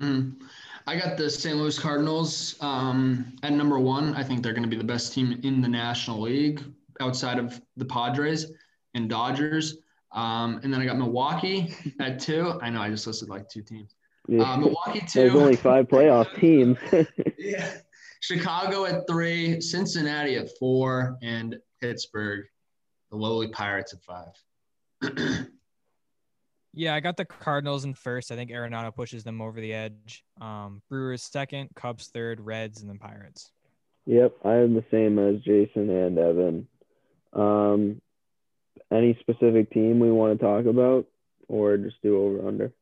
Mm. I got the St. Louis Cardinals um, at number one. I think they're going to be the best team in the National League outside of the Padres and Dodgers. Um, and then I got Milwaukee at two. I know I just listed like two teams. Yeah. Uh, Milwaukee There's only five playoff teams. yeah. Chicago at three, Cincinnati at four, and Pittsburgh, the lowly Pirates at five. Yeah, I got the Cardinals in first. I think Arenado pushes them over the edge. Um, Brewers second, Cubs third, Reds, and then Pirates. yep, I am the same as Jason and Evan. Um, any specific team we want to talk about, or just do over under?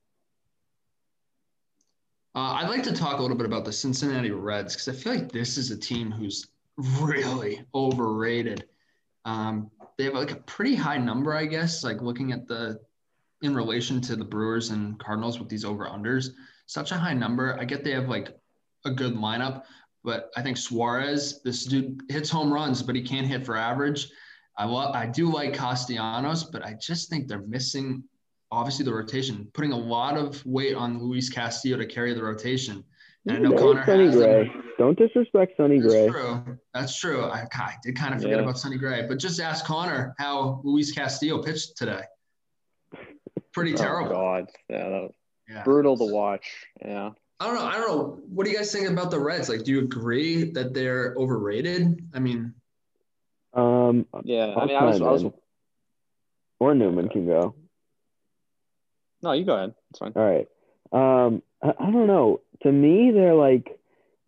Uh, I'd like to talk a little bit about the Cincinnati Reds because I feel like this is a team who's really overrated. Um, they have like a pretty high number, I guess, like looking at the in relation to the Brewers and Cardinals with these over unders. Such a high number. I get they have like a good lineup, but I think Suarez, this dude hits home runs, but he can't hit for average. I love, I do like Castellanos, but I just think they're missing obviously the rotation, putting a lot of weight on Luis Castillo to carry the rotation. And I know Connor Sonny Gray. him. Don't disrespect Sonny That's Gray. true. That's true. I, I did kind of forget Yeah. about Sonny Gray, but just ask Connor how Luis Castillo pitched today. Pretty Oh, terrible. God. Yeah, that was yeah. brutal to watch. Yeah. I don't know. I don't know. What do you guys think about the Reds? Like, do you agree that they're overrated? I mean, Um, Yeah. I I'll mean, I was, I was, or Newman can go. no, you go ahead. It's fine. All right. Um, I, I don't know. To me, they're like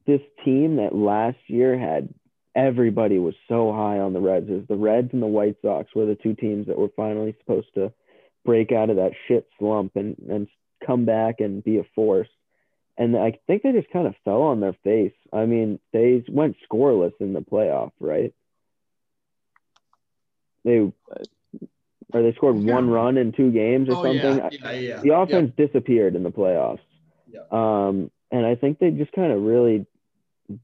this team that last year had everybody was so high on the Reds. Is the Reds and the White Sox were the two teams that were finally supposed to break out of that shit slump and and come back and be a force. And I think they just kind of fell on their face. I mean, they went scoreless in the playoff, right? They or they scored Yeah. one run in two games or Oh something. yeah, yeah. The offense disappeared in the playoffs. Yeah. Um, and I think they just kind of really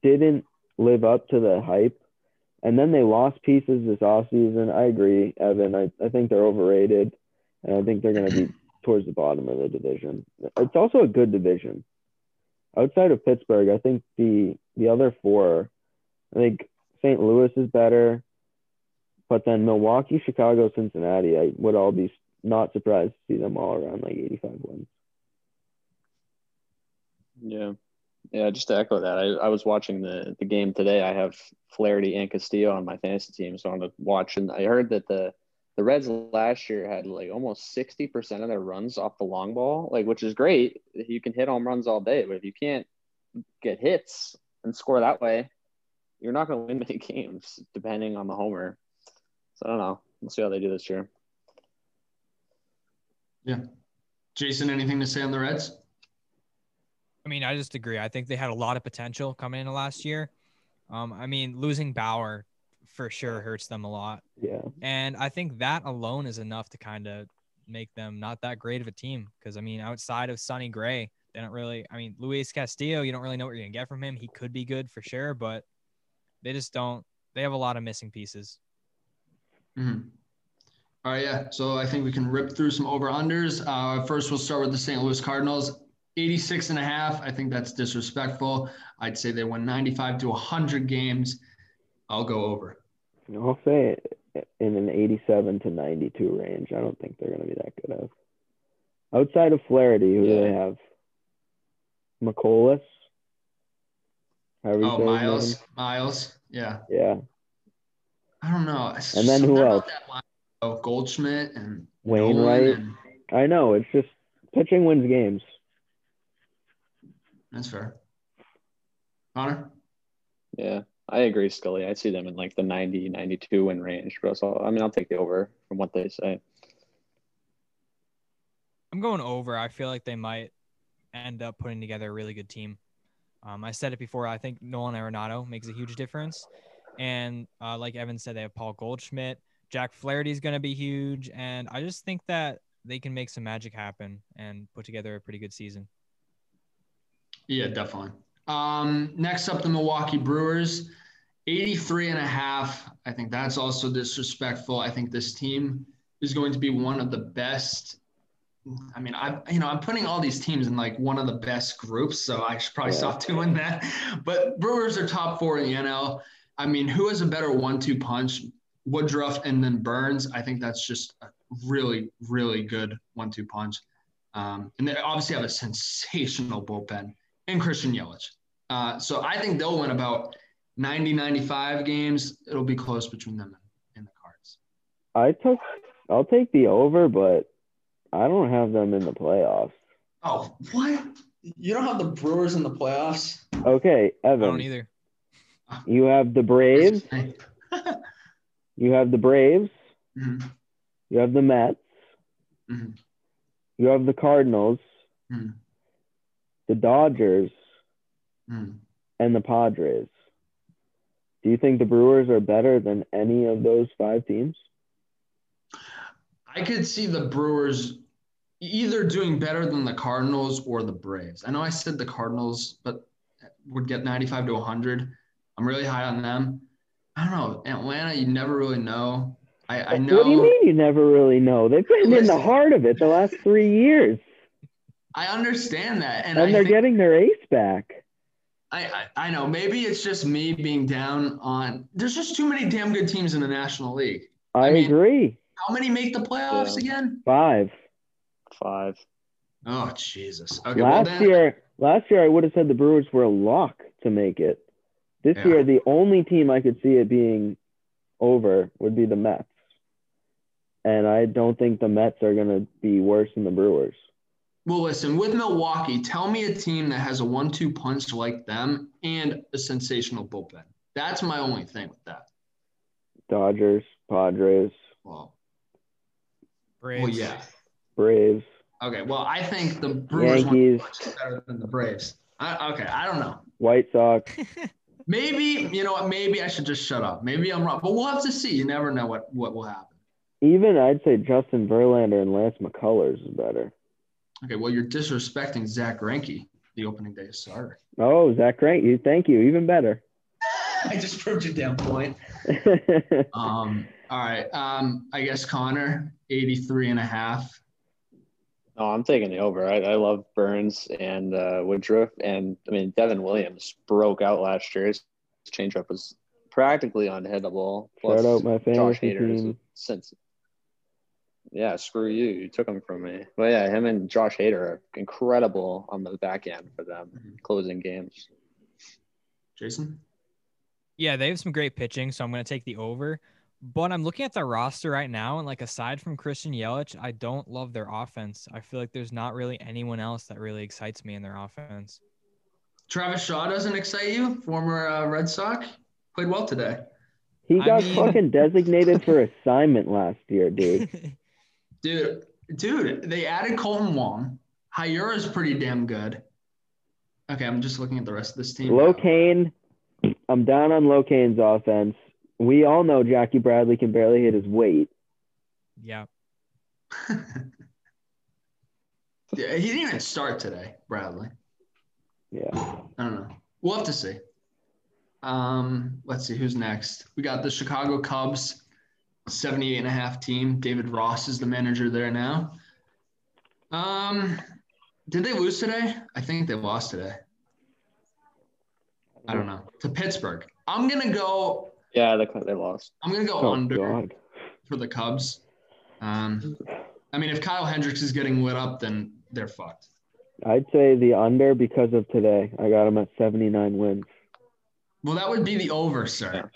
didn't live up to the hype. And then they lost pieces this offseason. I agree, Evan. I, I think they're overrated. And I think they're going to be towards the bottom of the division. It's also a good division. Outside of Pittsburgh, I think the the other four, I think St. Louis is better. But then Milwaukee, Chicago, Cincinnati, I would all be not surprised to see them all around like 85 wins. Yeah. Yeah, just to echo that, I, I was watching the, the game today. I have Flaherty and Castillo on my fantasy team, so I'm gonna watch. And I heard that the the Reds last year had like almost 60% of their runs off the long ball, like which is great. You can hit home runs all day, but if you can't get hits and score that way, you're not gonna win many games depending on the homer. So I don't know. We'll see how they do this year. Yeah. Jason, anything to say on the Reds? I mean, I just agree. I think they had a lot of potential coming into last year. Um, I mean, losing Bauer for sure hurts them a lot. Yeah. And I think that alone is enough to kind of make them not that great of a team. Because I mean, outside of Sonny Gray, they don't really. I mean, Luis Castillo, you don't really know what you're gonna get from him. He could be good for sure, but they just don't. They have a lot of missing pieces. Mm-hmm. All right, yeah. So I think we can rip through some over unders. Uh, first, we'll start with the St. Louis Cardinals. 86 and a half. I think that's disrespectful. I'd say they won 95 to 100 games. I'll go over. I'll say in an 87 to 92 range. I don't think they're going to be that good of. Outside of Flaherty, who do they have? Mikolas? However you Oh, Miles. name. Miles. Yeah. Yeah. I don't know. And then who else? that Oh, Goldschmidt and Wainwright. Nolan and- I know. It's just pitching wins games. that's fair. Connor? Yeah, I agree, Scully. I see them in like the 90, 92 win range. But also, I mean, I'll take the over from what they say. I'm going over. I feel like they might end up putting together a really good team. Um, I said it before. I think Nolan Arenado makes a huge difference, and uh, like Evan said, they have Paul Goldschmidt. Jack Flaherty is going to be huge, and I just think that they can make some magic happen and put together a pretty good season. Yeah, definitely. Um, next up, the Milwaukee Brewers, 83 and a half. I think that's also disrespectful. I think this team is going to be one of the best. I mean, I you know I'm putting all these teams in like one of the best groups, so I should probably Yeah. stop doing that. But Brewers are top four in the NL. I mean, who has a better one-two punch? Woodruff and then Burnes. I think that's just a really, really good one-two punch. Um, and they obviously have a sensational bullpen and Christian Yelich. Uh, so I think they'll win about 90, 95 games. It'll be close between them and the Cards. I took. I'll take the over, but I don't have them in the playoffs. Oh, what? You don't have the Brewers in the playoffs? Okay, Evan. I don't either. You have the Braves. You have the Braves. Mhm, You have the Mets. mhm, You have the Cardinals, mhm, the Dodgers, mhm. and the Padres. Do you think the Brewers are better than any of those five teams? I could see the Brewers either doing better than the Cardinals or the Braves. I know I said the Cardinals, but would get 95 to 100. I'm really high on them. I don't know. Atlanta, you never really know. I, I know. What do you mean you never really know? They've been in the heart of it the last three years, I understand that. And, and I they're think- getting their ace back. I, I I know maybe it's just me being down on. There's just too many damn good teams in the National League. I, I mean- agree. How many make the playoffs Yeah. again? Five. Five. Oh Jesus. Okay. well last then, year, last year I would have said the Brewers were a lock to make it. This Yeah. year, the only team I could see it being over would be the Mets, and I don't think the Mets are going to be worse than the Brewers. Well, listen. With Milwaukee, tell me a team that has a one-two punch like them and a sensational bullpen. That's my only thing with that. Dodgers, Padres. Well, Braves. well, yeah. Braves. Okay, well, I think the Brewers won Yankees. much better than the Braves. I, okay, I don't know. White Sox. Maybe you know what? Maybe I should just shut up. Maybe I'm wrong, but we'll have to see. You never know what what will happen. Even I'd say Justin Verlander and Lance McCullers is better. Okay, well, you're disrespecting Zack Greinke, the opening day starter. Oh, Zach Grant, you thank you. Even better. I just proved your damn point. Um, all right. Um, I guess Connor, 83 and a half. No, I'm taking the over. I, I love Burnes and uh, Woodruff, and I mean Devin Williams broke out last year. His changeup was practically unhittable. Shout out my Josh fantasy Hader is team. since. Yeah, screw you. You took him from me. But yeah, him and Josh Hader are incredible on the back end for them Mhm. closing games. Jason? Yeah, they have some great pitching, so I'm going to take the over. But I'm looking at the roster right now, and like aside from Christian Yelich, I don't love their offense. I feel like there's not really anyone else that really excites me in their offense. Travis Shaw doesn't excite you? Former uh, Red Sox? Played well today. he I got mean- fucking designated for assignment last year, dude. Dude, dude, they added Kolten Wong. Hiura's pretty damn good. Okay, I'm just looking at the rest of this team. now. Locane, I'm down on Locane's offense. We all know Jackie Bradley can barely hit his weight. yeah. yeah, he didn't even start today, Bradley. Yeah. I don't know. We'll have to see. Um, let's see who's next. We got the Chicago Cubs, 78 and a half team. David Ross is the manager there now. Um, did they lose today? I think they lost today. I don't know. To Pittsburgh. I'm gonna go. Yeah, they, they lost. I'm gonna go Oh, under God. for the Cubs. Um, I mean, if Kyle Hendricks is getting lit up, then they're fucked. I'd say the under because of today. I got him at 79 wins. Well, that would be the over, sir.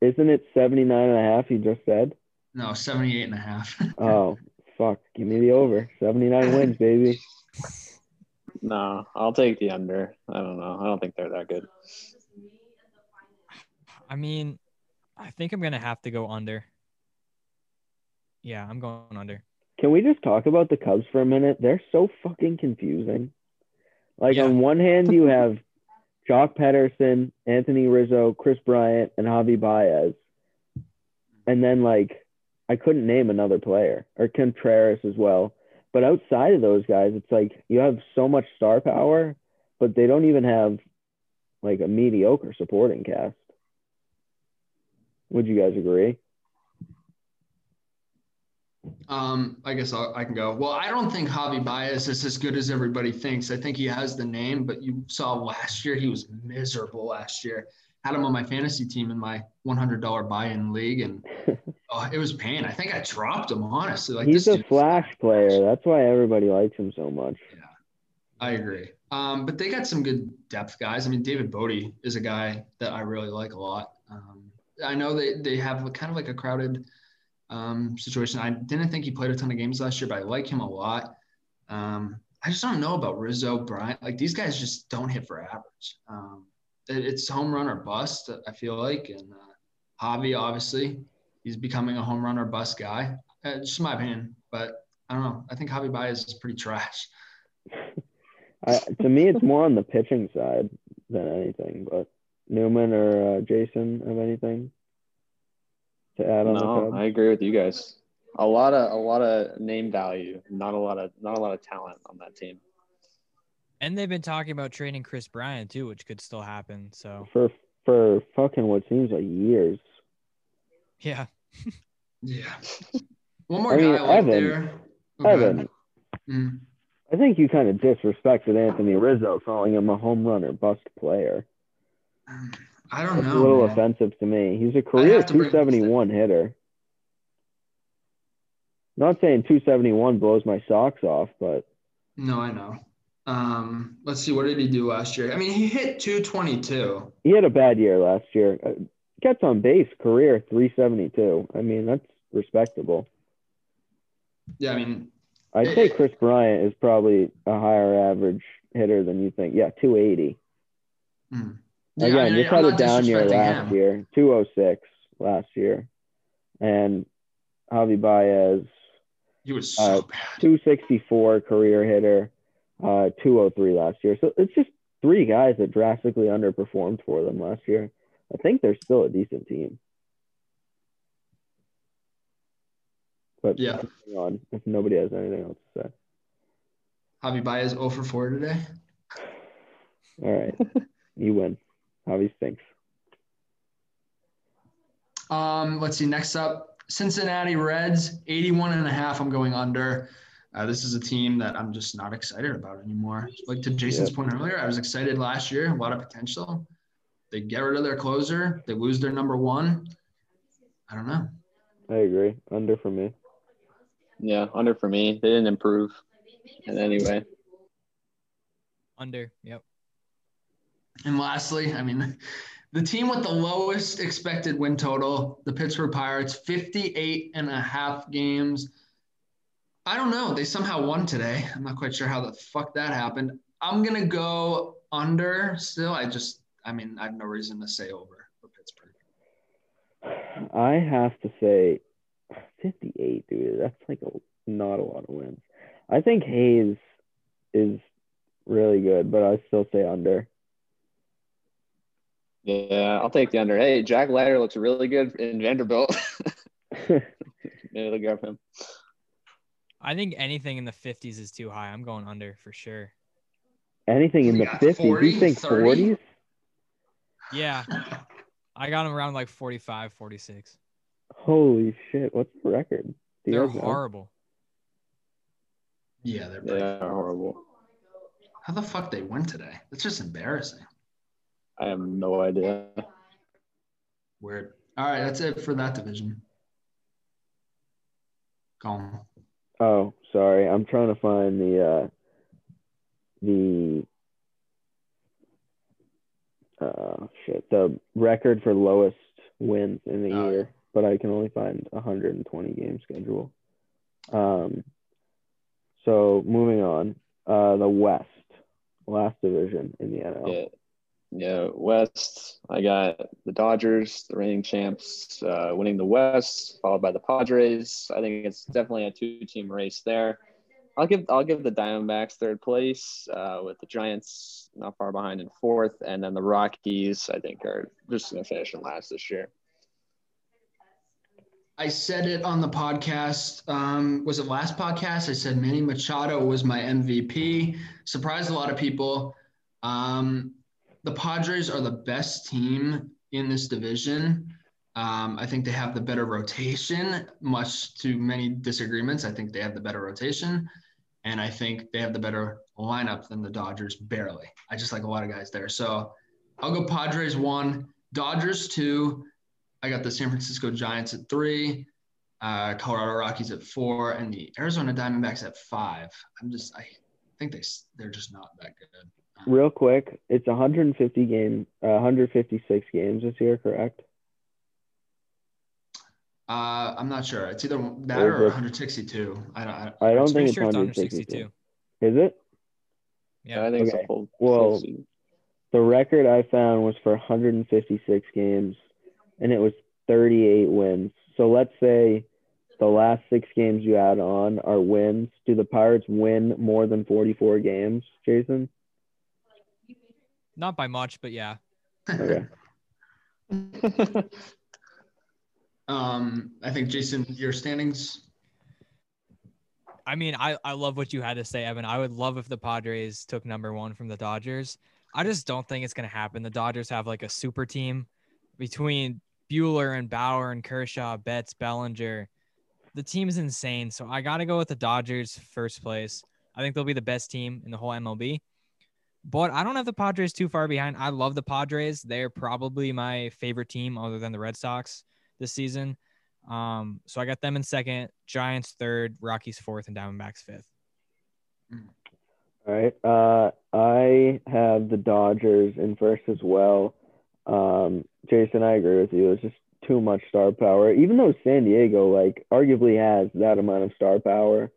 Isn't it 79 and a half you just said? No, 78 and a half. Oh, fuck. Give me the over. 79 wins, baby. No, I'll take the under. I don't know. I don't think they're that good. I mean, I think I'm going to have to go under. Yeah, I'm going under. Can we just talk about the Cubs for a minute? They're so fucking confusing. Like Yeah. on one hand, you have Joc Pederson, Anthony Rizzo, Kris Bryant, and Javi Baez, and then like I couldn't name another player or Contreras as well. But outside of those guys, it's like you have so much star power, but they don't even have like a mediocre supporting cast. Would you guys agree? Um, I guess I'll, I can go. Well, I don't think Javi Baez is as good as everybody thinks. I think he has the name, but you saw last year he was miserable last year. Had him on my fantasy team in my $100 buy-in league, and oh, it was pain. I think I dropped him honestly. Like He's a flash player. That's why everybody likes him so much. Yeah, I agree. Um, but they got some good depth guys. I mean, David Bote is a guy that I really like a lot. Um, I know they, they have a, kind of like a crowded um, situation. I didn't think he played a ton of games last year, but I like him a lot. Um, I just don't know about Rizzo, Bryant. Like these guys just don't hit for average. Um, it- it's home run or bust, I feel like. And uh, Javi, obviously, he's becoming a home run or bust guy. Uh, just my opinion. But I don't know. I think Javi Baez is pretty trash. I, to me, it's more on the pitching side than anything. But Newman or uh, Jason have anything to add on No, Cubs? I agree with you guys. A lot of a lot of name value, not a lot of not a lot of talent on that team. And they've been talking about trading Kris Bryant too, which could still happen. So for for fucking what seems like years. yeah, Yeah. One more I mean, guy I like Evan- there. Okay. Evan, Mm. I think you kind of disrespected Anthony Rizzo, calling him a home run or bust player. I don't It's know. a little man. offensive to me. He's a career have to bring- 271 hitter. Not saying 271 blows my socks off, but No, I know. Um, let's see. What did he do last year? I mean, he hit 222. he had a bad year last year. Uh, Gets on base career 372. I mean, that's respectable. Yeah, I mean, I'd say Kris Bryant is probably a higher average hitter than you think. Yeah, 280. mm. Yeah, Again, I mean, just I'm had a not down year last him. year, 206 last year. And Javi Baez, He was so Uh, bad. 264 career hitter, uh, 203 last year. So it's just three guys that drastically underperformed for them last year. I think they're still a decent team. But Yeah. on, if nobody has anything else to say. Javi Baez 0 for 4 today. All right. you win. Javi stinks. Um, let's see. Next up, Cincinnati Reds, 81 and a half. I'm going under. Uh, this is a team that I'm just not excited about anymore. Like to Jason's point earlier, I was excited last year, a lot of potential. They get rid of their closer, they lose their number one. I don't know. I agree. Under for me. Yeah, under for me. They didn't improve in any way. Under. Yep. And lastly, I mean, the team with the lowest expected win total, the Pittsburgh Pirates, 58 and a half games. I don't know. They somehow won today. I'm not quite sure how the fuck that happened. I'm going to go under still. I just, I mean, I have no reason to say over for Pittsburgh. I have to say 58, dude. That's like a, not a lot of wins. I think Hayes is really good, but I still say under. Yeah, I'll take the under. Hey, Jack Leiter looks really good in Vanderbilt. Maybe they'll grab him. I think anything in the 50s is too high. I'm going under for sure. Anything in the got 50s? 40, you think 30? 40s? Yeah. I got him around like 45, 46. Holy shit. What's the record? Do They're guys horrible. Yeah, they're pretty. Yeah, horrible. How the fuck they win today? That's just embarrassing. I have no idea. Weird. All right, that's it for that division. Go on. Oh, sorry. I'm trying to find the uh the uh shit, the record for lowest wins in the Oh, year, but I can only find a 120 game schedule. Um so moving on, uh the West, last division in the NL. Yeah. Yeah, West. I got the Dodgers, the reigning champs, uh, winning the West, followed by the Padres. I think it's definitely a two-team race there. I'll give I'll give the Diamondbacks third place, uh, with the Giants not far behind in fourth, and then the Rockies I think are just gonna finish in last this year. I said it on the podcast. Um, was it last podcast? I said Manny Machado was my MVP. Surprised a lot of people. Um, the Padres are the best team in this division. Um, I think they have the better rotation, much to many disagreements. I think they have the better rotation, and I think they have the better lineup than the Dodgers, barely. I just like a lot of guys there. So I'll go Padres one, Dodgers two. I got the San Francisco Giants at three, uh, Colorado Rockies at four, and the Arizona Diamondbacks at five. I'm just, I think they they're just not that good. Real quick, it's 150 game, uh, 156 games this year, correct? Uh, I'm not sure. It's either that Or or 162. I don't. I, I don't think it's sure it's under 162. Is it? Yeah. I think it's Okay. a full. Well, full season. The record I found was for 156 games, and it was 38 wins. So let's say the last six games you add on are wins. Do the Pirates win more than 44 games, Jason? Not by much, but yeah. Okay. um, I think Jason, your standings. I mean, I, I love what you had to say, Evan. I would love if the Padres took number one from the Dodgers. I just don't think it's going to happen. The Dodgers have like a super team between Buehler and Bauer and Kershaw, Betts, Bellinger. The team's insane. So I got to go with the Dodgers first place. I think they'll be the best team in the whole MLB. But I don't have the Padres too far behind. I love the Padres. They're probably my favorite team other than the Red Sox this season. Um, so I got them in second, Giants third, Rockies fourth, and Diamondbacks fifth. All right. Uh, I have the Dodgers in first as well. Um, Jason, I agree with you. It's just too much star power. Even though San Diego, like, arguably has that amount of star power,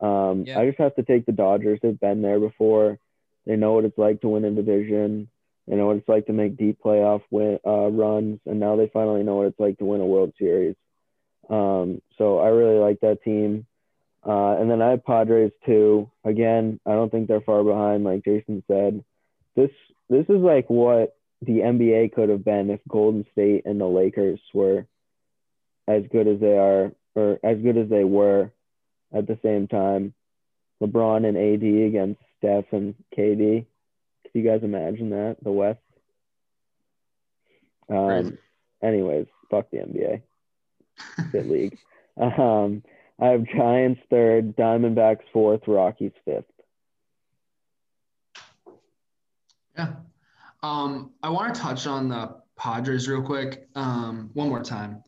um, Yeah. I just have to take the Dodgers. They've been there before. They know what it's like to win a division. They know what it's like to make deep playoff win, uh, runs, and now they finally know what it's like to win a World Series. Um, so I really like that team. Uh, and then I have Padres too. Again, I don't think they're far behind, like Jason said. This this is like what the NBA could have been if Golden State and the Lakers were as good as they are, or as good as they were at the same time. LeBron and AD against Steph and KD. Could you guys imagine that? The West. Um, Crazy. anyways, fuck the NBA. Good league. Um, I have Giants third, Diamondbacks fourth, Rockies fifth. Yeah. Um, I want to touch on the Padres real quick. Um, one more time.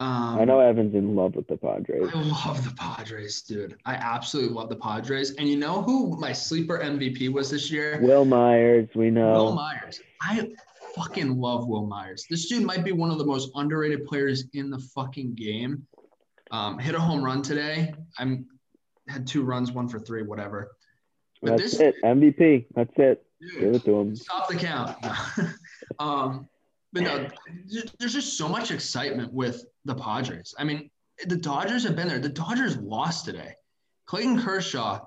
Um, I know Evan's in love with the Padres. I love the Padres, dude. I absolutely love the Padres. And you know who my sleeper MVP was this year? Wil Myers, we know. Wil. Myers. I fucking love Wil Myers. This dude might be one of the most underrated players in the fucking game. Um, hit a home run today. I'm had two runs, one for three, whatever. But That's this it. MVP. That's it. dude, Give it to him. Stop the count. um, but no, there's just so much excitement with the Padres. I mean, the Dodgers have been there. The Dodgers lost today. Clayton Kershaw,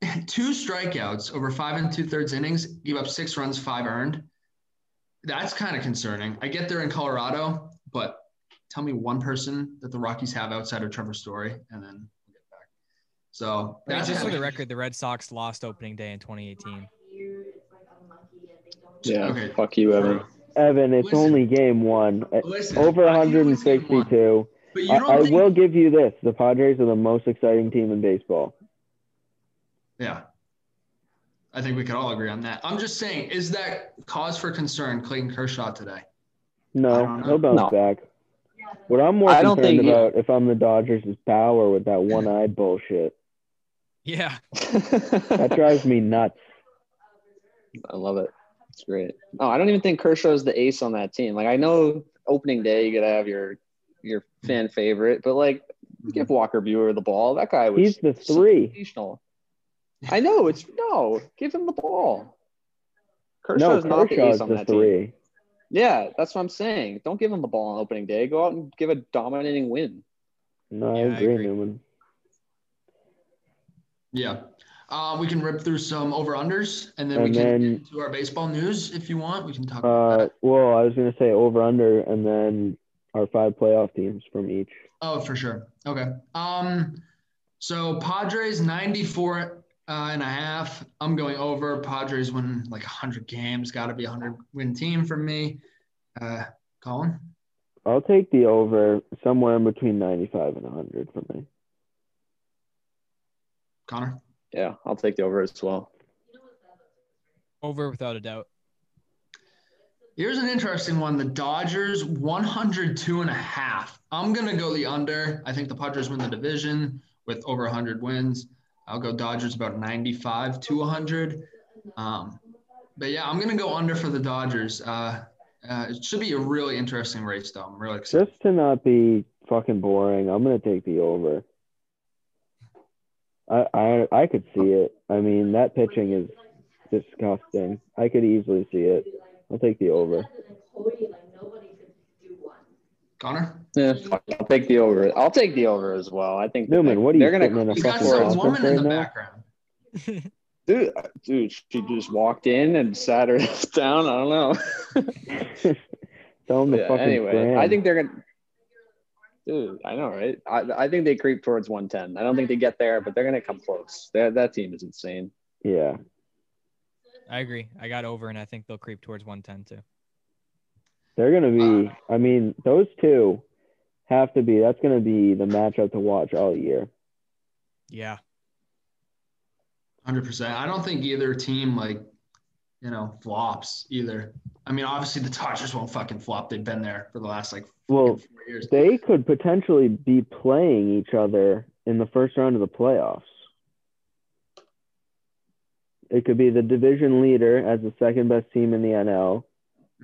two strikeouts over five and two thirds innings, gave up six runs, five earned. That's kind of concerning. I get they're in Colorado, but tell me one person that the Rockies have outside of Trevor Story, and then we'll get back. So Right, that's just for the record, the Red Sox lost opening day in 2018. Yeah. Okay. Fuck you, Evan. Evan, it's Listen. only game one. Uh, Listen, Over I knew it was game one, 162. But you I, don't I think will give you this. The Padres are the most exciting team in baseball. Yeah. I think we could all agree on that. I'm just saying, is that cause for concern, Clayton Kershaw today? I No, he'll bounce No. back. What I'm more I don't concerned think he- about if I'm the Dodgers is power with that one-eyed bullshit. Yeah, That drives me nuts. I love it. It's great. No, I don't even think Kershaw's the ace on that team. Like I know opening day you gotta have your your fan favorite, but like mm-hmm. give Walker Buehler the ball. That guy was He's the three. sensational. I know it's no. Give him the ball. No, Kershaw's not the ace on the that team. three. Yeah, that's what I'm saying. Don't give him the ball on opening day. Go out and give a dominating win. No, I Yeah, I agree, agree. Newman. Yeah. Uh, we can rip through some over unders and then we And can then- get into our baseball news if you want. We can talk about Uh, that. well, I was gonna say over under, and then our five playoff teams from each. Oh, for sure. Okay. Um, so Padres 94 uh, and a half. I'm going over. Padres win like 100 games. Got to be a 100 win team for me. Uh, Colin? I'll take the over somewhere in between 95 and 100 for me. Connor? Yeah, I'll take the over as well. over without a doubt. Here's an interesting one. The Dodgers 102 and a half. I'm going to go the under. I think the Padres win the division with over 100 wins. I'll go Dodgers about 95 to 100. Um, but yeah, I'm going to go under for the Dodgers. Uh, uh, it should be a really interesting race, though. I'm really excited. Just to not be fucking boring, I'm gonna take the over. I I I could see it. I mean, that pitching is disgusting. I could easily see it. I'll take the over. Connor? Yeah, I'll take the over. I'll take the over as well. I think Newman, what are you they're gonna sitting in a You got fucking some woman in the now? background. dude, uh, dude, she just walked in and sat her down. I don't know. Tell him to Yeah, fucking anyway, scram. I think they're gonna. Dude, I know, right? I, I think they creep towards 110. I don't think they get there, but they're gonna come close. That that team is insane. Yeah. I agree. I got over, and I think they'll creep towards 110 too. They're gonna be. Uh, I mean, those two have to be. That's gonna be the matchup to watch all year. Yeah, 100%. I don't think either team, like, you know, flops either. I mean, obviously the Dodgers won't fucking flop. They've been there for the last like Well, four years. they could potentially be playing each other in the first round of the playoffs. It could be the division leader as the second best team in the NL,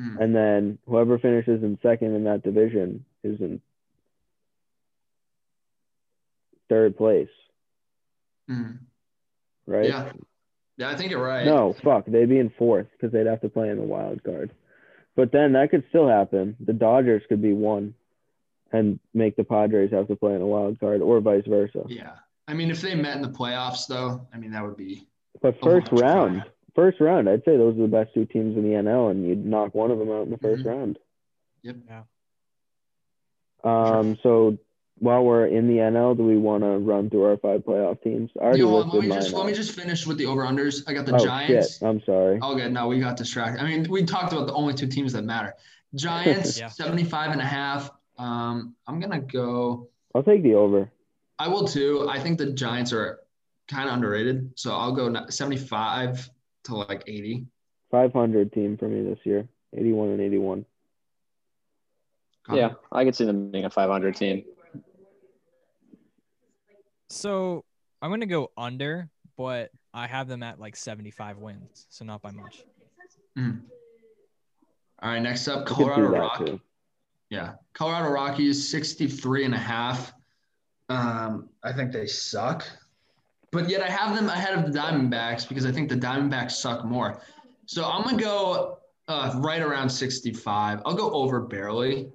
Mm. and then whoever finishes in second in that division is in third place, Mm. right? Yeah. Yeah, I think you're right. No, fuck, they'd be in fourth because they'd have to play in the wild card. But then that could still happen. The Dodgers could be one, and make the Padres have to play in a wild card, or vice versa. Yeah. I mean, if they met in the playoffs, though, I mean, that would be. But first round, fine. first round, I'd say those are the best two teams in the NL, and you'd knock one of them out in the 1st Mhm. round. Yep. Yeah. Um, so while we're in the NL, do we want to run through our five playoff teams? I already Yo, let me just let me just finish with the over unders. I got the oh Giants. shit! I'm sorry. Oh, good. No, we got distracted. I mean, we talked about the only two teams that matter. Giants, Yeah. 75 and a half. Um, I'm going to go. I'll take the over. I will too. I think the Giants are kind of underrated. So I'll go 75 to like 80. 500 team for me this year. 81 and 81. Connor? Yeah, I could see them being a 500 team. So I'm gonna go under, but I have them at like 75 wins, so not by much. Mhm. All right. Next up, I could see Colorado that Rock. Yeah. Colorado Rockies, 63 and a half. Um, I think they suck. But yet I have them ahead of the Diamondbacks because I think the Diamondbacks suck more. So I'm going to go uh, right around 65. I'll go over barely.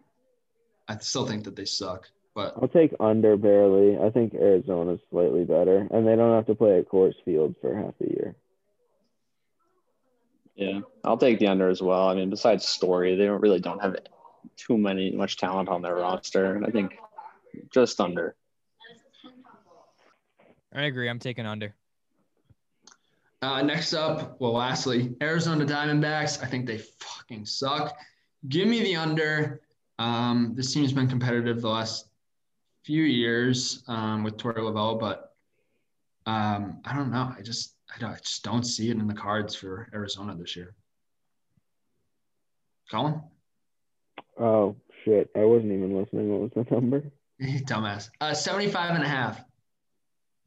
I still think that they suck. But I'll take under barely. I think Arizona's slightly better, and they don't have to play at Coors Field for half the year. Yeah, I'll take the under as well. I mean, besides Story, they don't really don't have too many much talent on their roster, and I think just under. I agree. I'm taking under. uh, next up, well, lastly, Arizona Diamondbacks. I think they fucking suck. Give me the under. Um, this team's been competitive the last few years um, with Torey Lovullo, but um, I don't know. I just I, don't, I just don't see it in the cards for Arizona this year. Colin, Oh shit! I wasn't even listening. What was the number? dumbass. Uh, 75 and a half.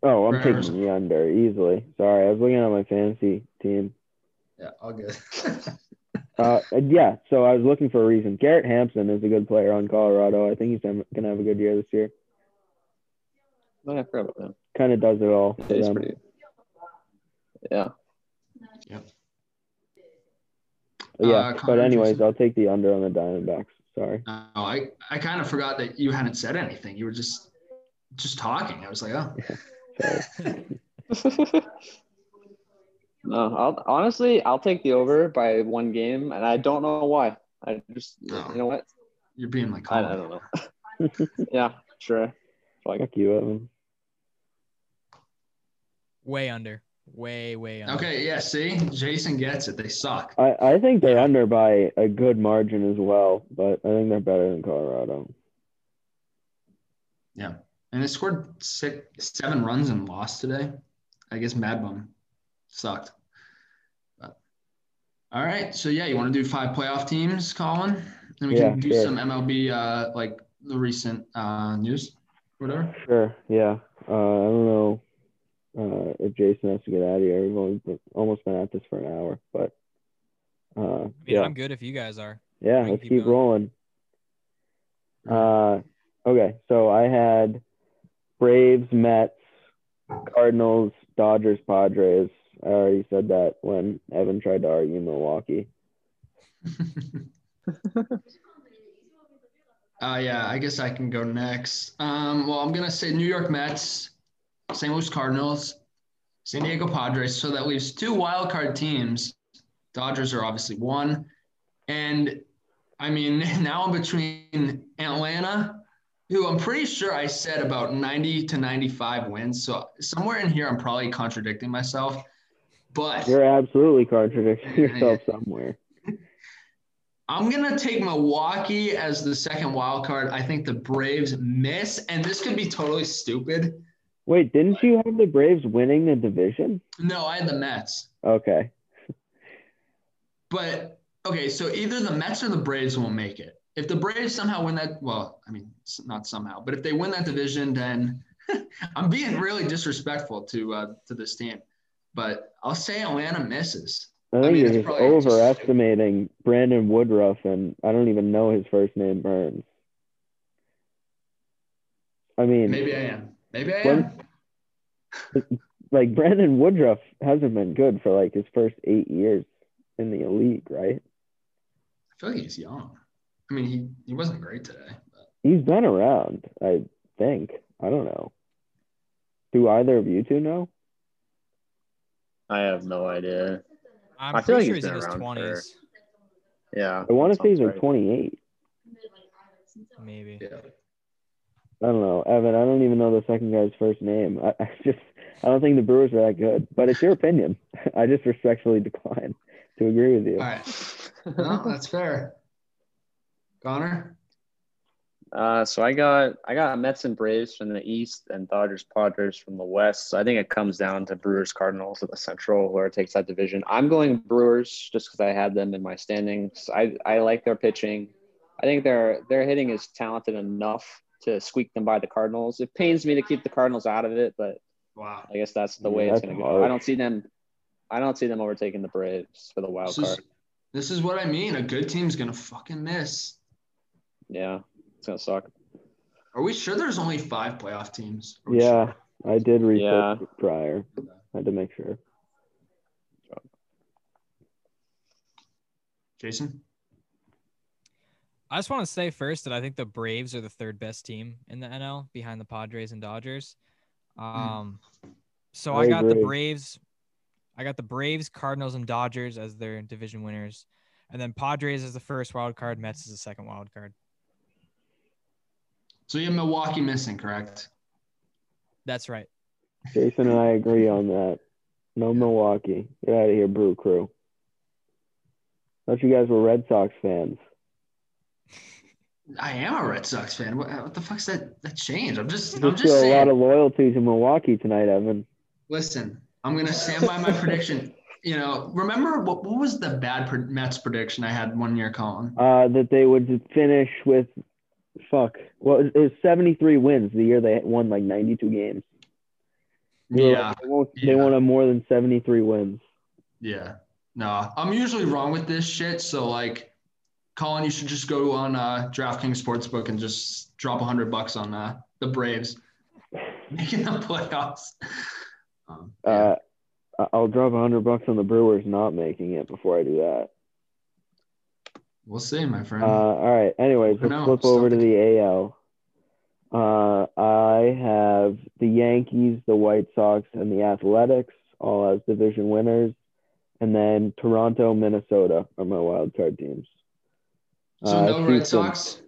Oh, I'm taking Arizona. the under easily. Sorry, I was looking at my fantasy team. Yeah, all good. Uh, yeah. So I was looking for a reason. Garrett Hampson is a good player on Colorado. I think he's gonna gonna have a good year this year. Oh, yeah, I forgot about them. Kind of does it all. for Yeah, pretty. Yeah, Yeah, Uh, but anyways, Jason? I'll take the under on the Diamondbacks. Sorry. No, I, I kind of forgot that you hadn't said anything. You were just just talking. I was like, oh, Sorry. no, I'll honestly, I'll take the over by one game, and I don't know why. I just, No. you know what? you're being like, I, Colin. I don't know. yeah, sure. Like, Fuck of them. Way under. Way, way under. Okay, yeah. See, Jason gets it. They suck. I, I think they're under by a good margin as well, but I think they're better than Colorado. Yeah, and they scored six, seven runs and lost today. I guess Mad Bum sucked. But, all right, so yeah, you want to do five playoff teams, Colin? And we Yeah, can do sure. some MLB, uh, like the recent uh, news, whatever. Sure. Yeah. Uh, I don't know uh, if Jason has to get out of here. We've only been, almost been at this for an hour, but uh, I mean, yeah, I'm good if you guys are. yeah. Let's keep keep rolling. Uh, okay. So I had Braves, Mets, Cardinals, Dodgers, Padres. I already said that when Evan tried to argue Milwaukee. Uh, yeah, I guess I can go next. Um, well, I'm gonna say New York Mets, St. Louis Cardinals, San Diego Padres. So that leaves two wild card teams. Dodgers are obviously one, and I mean now I'm between Atlanta, who I'm pretty sure I said about 90 to 95 wins. So somewhere in here, I'm probably contradicting myself. But You're absolutely contradicting yourself somewhere. I'm gonna take Milwaukee as the second wild card. I think the Braves miss, and this could be totally stupid. Wait, didn't you have the Braves winning the division? No, I had the Mets, Okay. but okay. So either the Mets or the Braves will make it. If the Braves somehow win that, well, I mean, not somehow, but if they win that division, then I'm being really disrespectful to uh, to this team. But I'll say Atlanta misses. I think mean, you're it's just probably just- overestimating Brandon Woodruff, and I don't even know his first name, Burnes. I mean, Maybe I am. Maybe I When- am. like Brandon Woodruff hasn't been good for like his first eight years in the league, right? I feel like he's young. I mean, he he wasn't great today. But He's been around, I think. I don't know. Do either of you two know? I have no idea. I'm I feel pretty like sure he's he's in been his around for- twenties, Yeah. I want to that say he's like right. 28. maybe. Yeah. I don't know, Evan. I don't even know the second guy's first name. I, I just, I don't think the Brewers are that good. But it's your opinion. I just respectfully decline to agree with you. All right. No, that's fair. Connor? Uh, so I got I got Mets and Braves from the East and Dodgers Padres from the West. So I think it comes down to Brewers Cardinals in the Central, where it takes that division. I'm going Brewers just because I had them in my standings. I, I like their pitching. I think their their hitting is talented enough to squeak them by the Cardinals. It pains me to keep the Cardinals out of it, but Wow. I guess that's the Yeah, way it's going to go. I don't see them. I don't see them overtaking the Braves for the wild This is, card. this is what I mean. A good team's gonna fucking miss. Yeah, it's gonna suck. Are we sure there's only five playoff teams? Yeah, sure? I did research Yeah. prior. I had to make sure. Jason? I just want to say first that I think the Braves are the third best team in the NL behind the Padres and Dodgers. Um, so I I, got the. Braves. I got the Braves, Cardinals, and Dodgers as their division winners, and then Padres as the first wild card, Mets as the second wild card. So you have Milwaukee missing, correct? That's right. Jason and I agree on that. No Milwaukee. Get out of here, Brew Crew. Thought you guys were Red Sox fans. I am a Red Sox fan. What, what the fuck's that that change? I'm just You I'm just just feel a lot of loyalty to Milwaukee tonight, Evan. Listen, I'm gonna stand by my prediction. You know, remember what what was the bad pre- Mets prediction I had one year, Colin? Uh, that they would finish with, fuck, well, it was 73 wins the year they won like 92 games. Were Yeah, like, they won't, yeah. they won't have more than 73 wins. yeah. No, I'm usually wrong with this shit. So like, Colin, you should just go on uh, DraftKings Sportsbook and just drop a hundred bucks on uh, the Braves making the playoffs. Um, yeah. Uh, I'll drop 100 bucks on the Brewers not making it before I do that. We'll see, my friend. Uh, all right. Anyways, I let's know, flip over to the AL. Uh, I have the Yankees, the White Sox, and the Athletics all as division winners, and then Toronto, Minnesota are my wild card teams. so Uh, no Red Houston- Sox.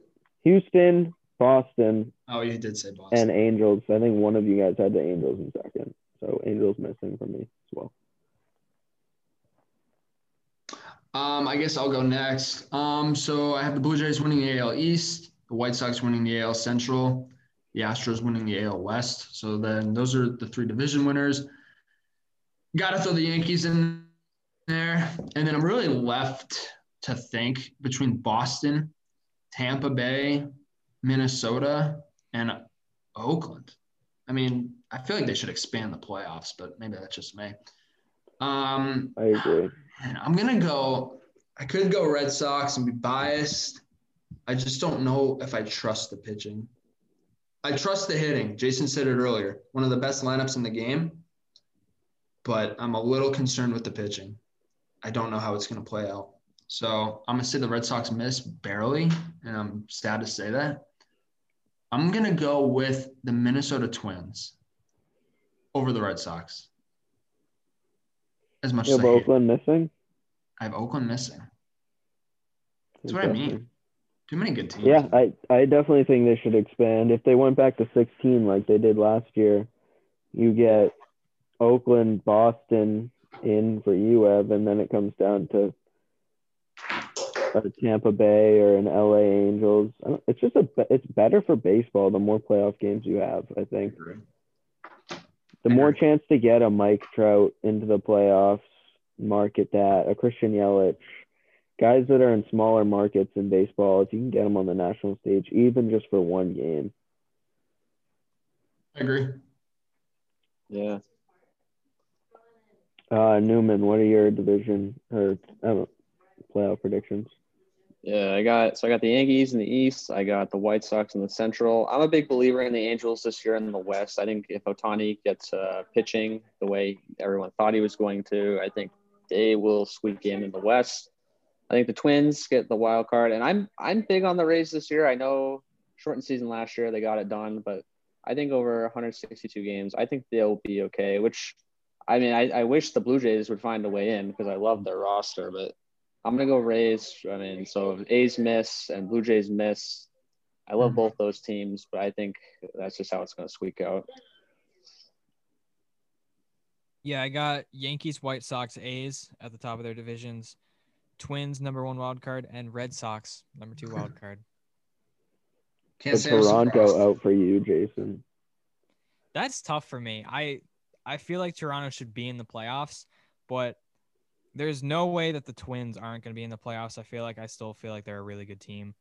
Houston, Boston, Oh, you did say Boston. and Angels. I think one of you guys had the Angels in second, so Angels missing for me as well. Um, I guess I'll go next. Um, so I have the Blue Jays winning the AL East, the White Sox winning the AL Central, the Astros winning the AL West. So then those are the three division winners. Got to throw the Yankees in there, and then I'm really left to think between Boston, Tampa Bay, Minnesota, and Oakland. I mean, I feel like they should expand the playoffs, but maybe that's just me. Um, I agree. And I'm gonna go. I could go Red Sox and be biased. I just don't know if I trust the pitching. I trust the hitting. Jason said it earlier. One of the best lineups in the game, but I'm a little concerned with the pitching. I don't know how it's gonna play out. So I'm gonna say the Red Sox miss barely, and I'm sad to say that. I'm gonna go with the Minnesota Twins over the Red Sox. As much You as have I hate. Oakland missing. I have Oakland missing. That's what I mean. Too many good teams. Yeah, I, I definitely think they should expand. If they went back to 16 like they did last year, you get Oakland, Boston in for you, Ev, and then it comes down to a Tampa Bay or an LA Angels. It's just a it's better for baseball the more playoff games you have. I think the more chance to get a Mike Trout into the playoffs, market that a Christian Yelich, guys that are in smaller markets in baseball, if you can get them on the national stage, even just for one game. I agree. Yeah. Uh, Newman, what are your division or I playoff predictions? Yeah, I got so I got the Yankees in the East. I got the White Sox in the Central. I'm a big believer in the Angels this year in the West. I think if Ohtani gets uh, pitching the way everyone thought he was going to, I think they will squeak in in the West. I think the Twins get the wild card, and I'm I'm big on the Rays this year. I know shortened season last year. They got it done, but I think over 162 games, I think they'll be okay. Which, I mean, I, I wish the Blue Jays would find a way in because I love their roster, but I'm gonna go Rays. I mean, so A's miss and Blue Jays miss. I love mm. both those teams, but I think that's just how it's gonna squeak out. Yeah, I got Yankees, White Sox, A's at the top of their divisions, Twins number one wild card, and Red Sox number two wild card. Can't say Toronto out for you, Jason. That's tough for me. I I feel like Toronto should be in the playoffs, but there's no way that the Twins aren't going to be in the playoffs. I feel like I still feel like they're a really good team.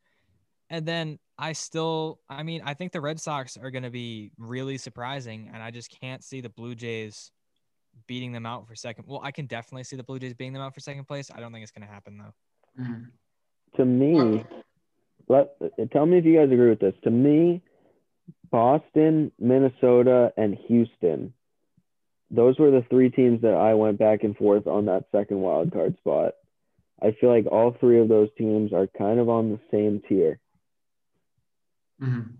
And then I still I mean, I think the Red Sox are going to be really surprising and I just can't see the Blue Jays beating them out for second. Well, I can definitely see the Blue Jays beating them out for second place. I don't think it's going to happen though. Mhm. To me, let tell me if you guys agree with this. To me, Boston, Minnesota, and Houston. Those were the three teams that I went back and forth on that second wild card spot. I feel like all three of those teams are kind of on the same tier. Mhm.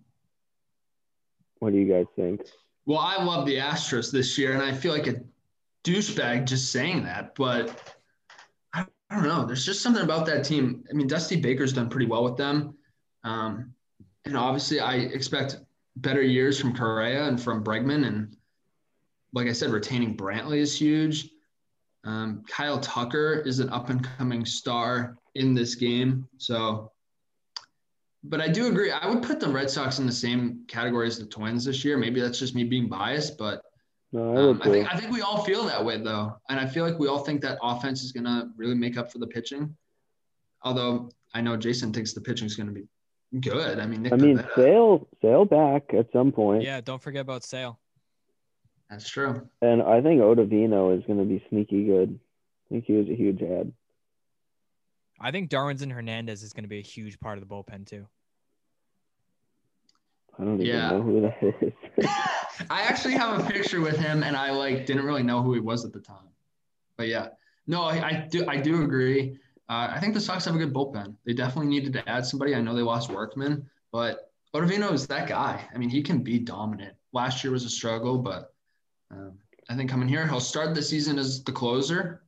What do you guys think? Well, I love the Astros this year, and I feel like a douchebag just saying that, but I, I don't know. There's just something about that team. I mean, Dusty Baker's done pretty well with them. Um, and obviously, I expect better years from Correa and from Bregman. And like I said, retaining Brantley is huge. Um, Kyle Tucker is an up and coming star in this game. So, but I do agree. I would put the Red Sox in the same category as the Twins this year. Maybe that's just me being biased, but No, I um, I think I think we all feel that way though, and I feel like we all think that offense is gonna really make up for the pitching. Although I know Jason thinks the pitching is gonna be good. I mean, Nick I mean, Pivetta- Sale Sale back at some point, Yeah, don't forget about Sale. That's true. and I think Ottavino is going to be sneaky good. I think he was a huge ad. I think Darwinzon Hernandez is going to be a huge part of the bullpen too. I don't even Yeah. know who that is. I actually have a picture with him, and I like didn't really know who he was at the time. But yeah, no, I, I do I do agree. Uh, I think the Sox have a good bullpen. They definitely needed to add somebody. I know they lost Workman, but Ottavino is that guy. I mean, he can be dominant. Last year was a struggle, but um, I think coming here, he'll start the season as the closer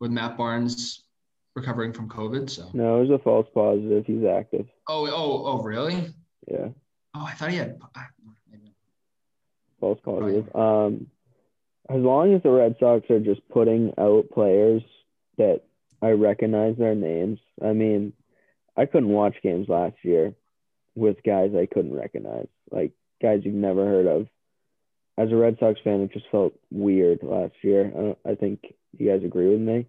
with Matt Barnes recovering from COVID. So, no, it was a false positive. He's active. oh, oh, oh, really? Yeah, Oh, I thought he had. false positive. Um, as long as the Red Sox are just putting out players that I recognize their names. I mean, I couldn't watch games last year with guys I couldn't recognize, like guys you've never heard of. As a Red Sox fan, it just felt weird last year. I, I think you guys agree with me.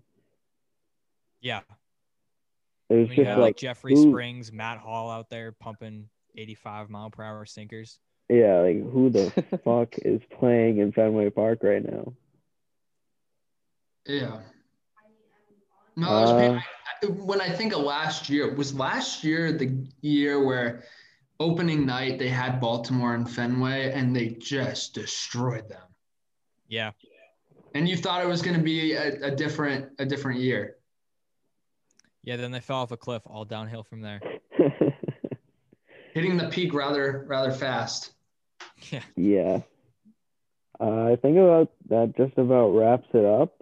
Yeah, It I was mean, just have like, like Jeffrey who- Springs, Matt Hall out there pumping 85 mile per hour sinkers. yeah, like who the fuck is playing in Fenway Park right now? Yeah. No, it was Uh, I- I- when I think of last year, was last year the year where opening night they had Baltimore and Fenway and they just destroyed them. Yeah, And you thought it was going to be a, a different a different year. yeah. Then they fell off a cliff, all downhill from there. Hitting the peak rather rather fast. Yeah, Yeah. Uh, I think about that just about wraps it up.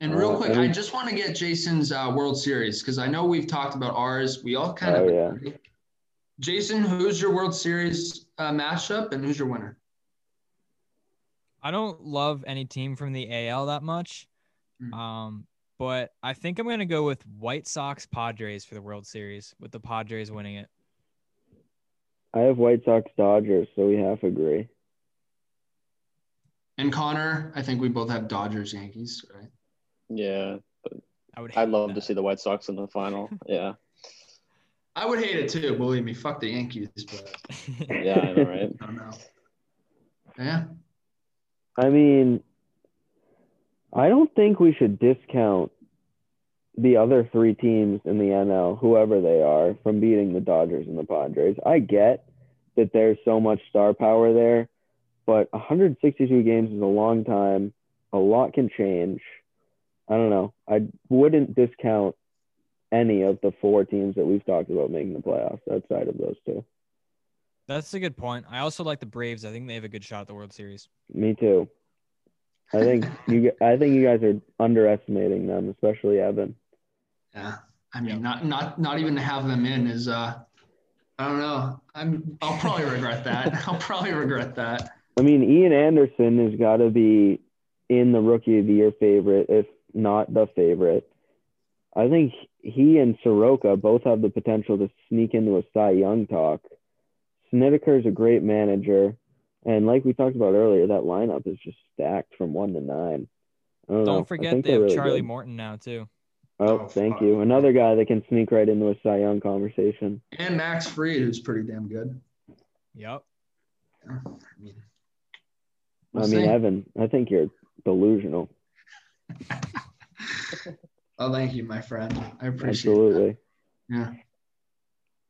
And real Uh, quick, any- I just want to get Jason's uh, World Series because I know we've talked about ours. We all kind Oh, of yeah. Agree. Jason, who's your World Series uh, matchup and who's your winner? I don't love any team from the AL that much. Mm. Um, but I think I'm gonna go with White Sox Padres for the World Series, with the Padres winning it. I have White Sox Dodgers, so we half agree. And Connor, I think we both have Dodgers Yankees, right? Yeah, I would. I'd love that. to see the White Sox in the final. Yeah, I would hate it too. Believe me, fuck the Yankees, but yeah, I know, right? I don't know. Yeah, I mean, I don't think we should discount the other three teams in the NL, whoever they are, from beating the Dodgers and the Padres. I get that there's so much star power there, but 162 games is a long time. A lot can change. I don't know. I wouldn't discount any of the four teams that we've talked about making the playoffs outside of those two. That's a good point. I also like the Braves. I think they have a good shot at the World Series. Me too. I think you. I think you guys are underestimating them, especially Evan. Yeah. I mean, not not not even to have them in is uh I don't know. I'm I'll probably regret that. I'll probably regret that. I mean, Ian Anderson has got to be in the rookie of the year favorite, if not the favorite. I think he and Soroka both have the potential to sneak into a Cy Young talk. Snitker is a great manager. And like we talked about earlier, that lineup is just stacked from one to nine. Don't, don't forget they have really Charlie good. Morton now too. Oh, oh thank you. Another guy that can sneak right into a Cy Young conversation. And Max Fried, who's pretty damn good. Yep. I mean, I mean Evan, I think you're delusional. oh, thank you, my friend. I appreciate it. Absolutely. That. Yeah.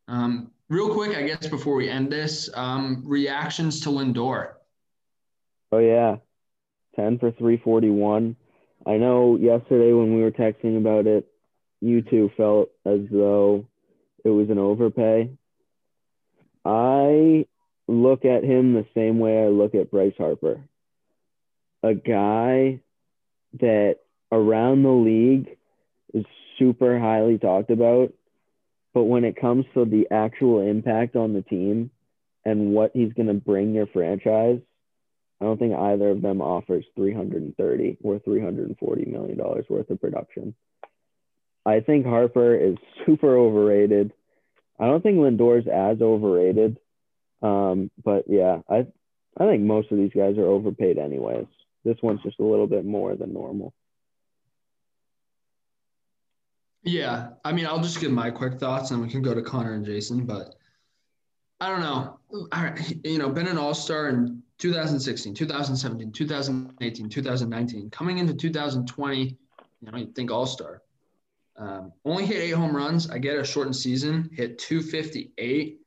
Um, real quick, I guess before we end this, um, reactions to Lindor. Oh yeah, ten for three forty one. I know yesterday when we were texting about it, you two felt as though it was an overpay. I look at him the same way I look at Bryce Harper. A guy that around the league is super highly talked about, but when it comes to the actual impact on the team and what he's going to bring your franchise, I don't think either of them offers 330 or 340 million dollars worth of production. I think Harper is super overrated. I don't think Lindor's as overrated. Um, but yeah, I I think most of these guys are overpaid anyways. This one's just a little bit more than normal. Yeah, I mean, I'll just give my quick thoughts, and we can go to Connor and Jason. But I don't know. You know, been an All Star in 2016, 2017, 2018, 2019. Coming into 2020, you know, you think All Star. Um, only hit eight home runs. I get a shortened season. Hit 258,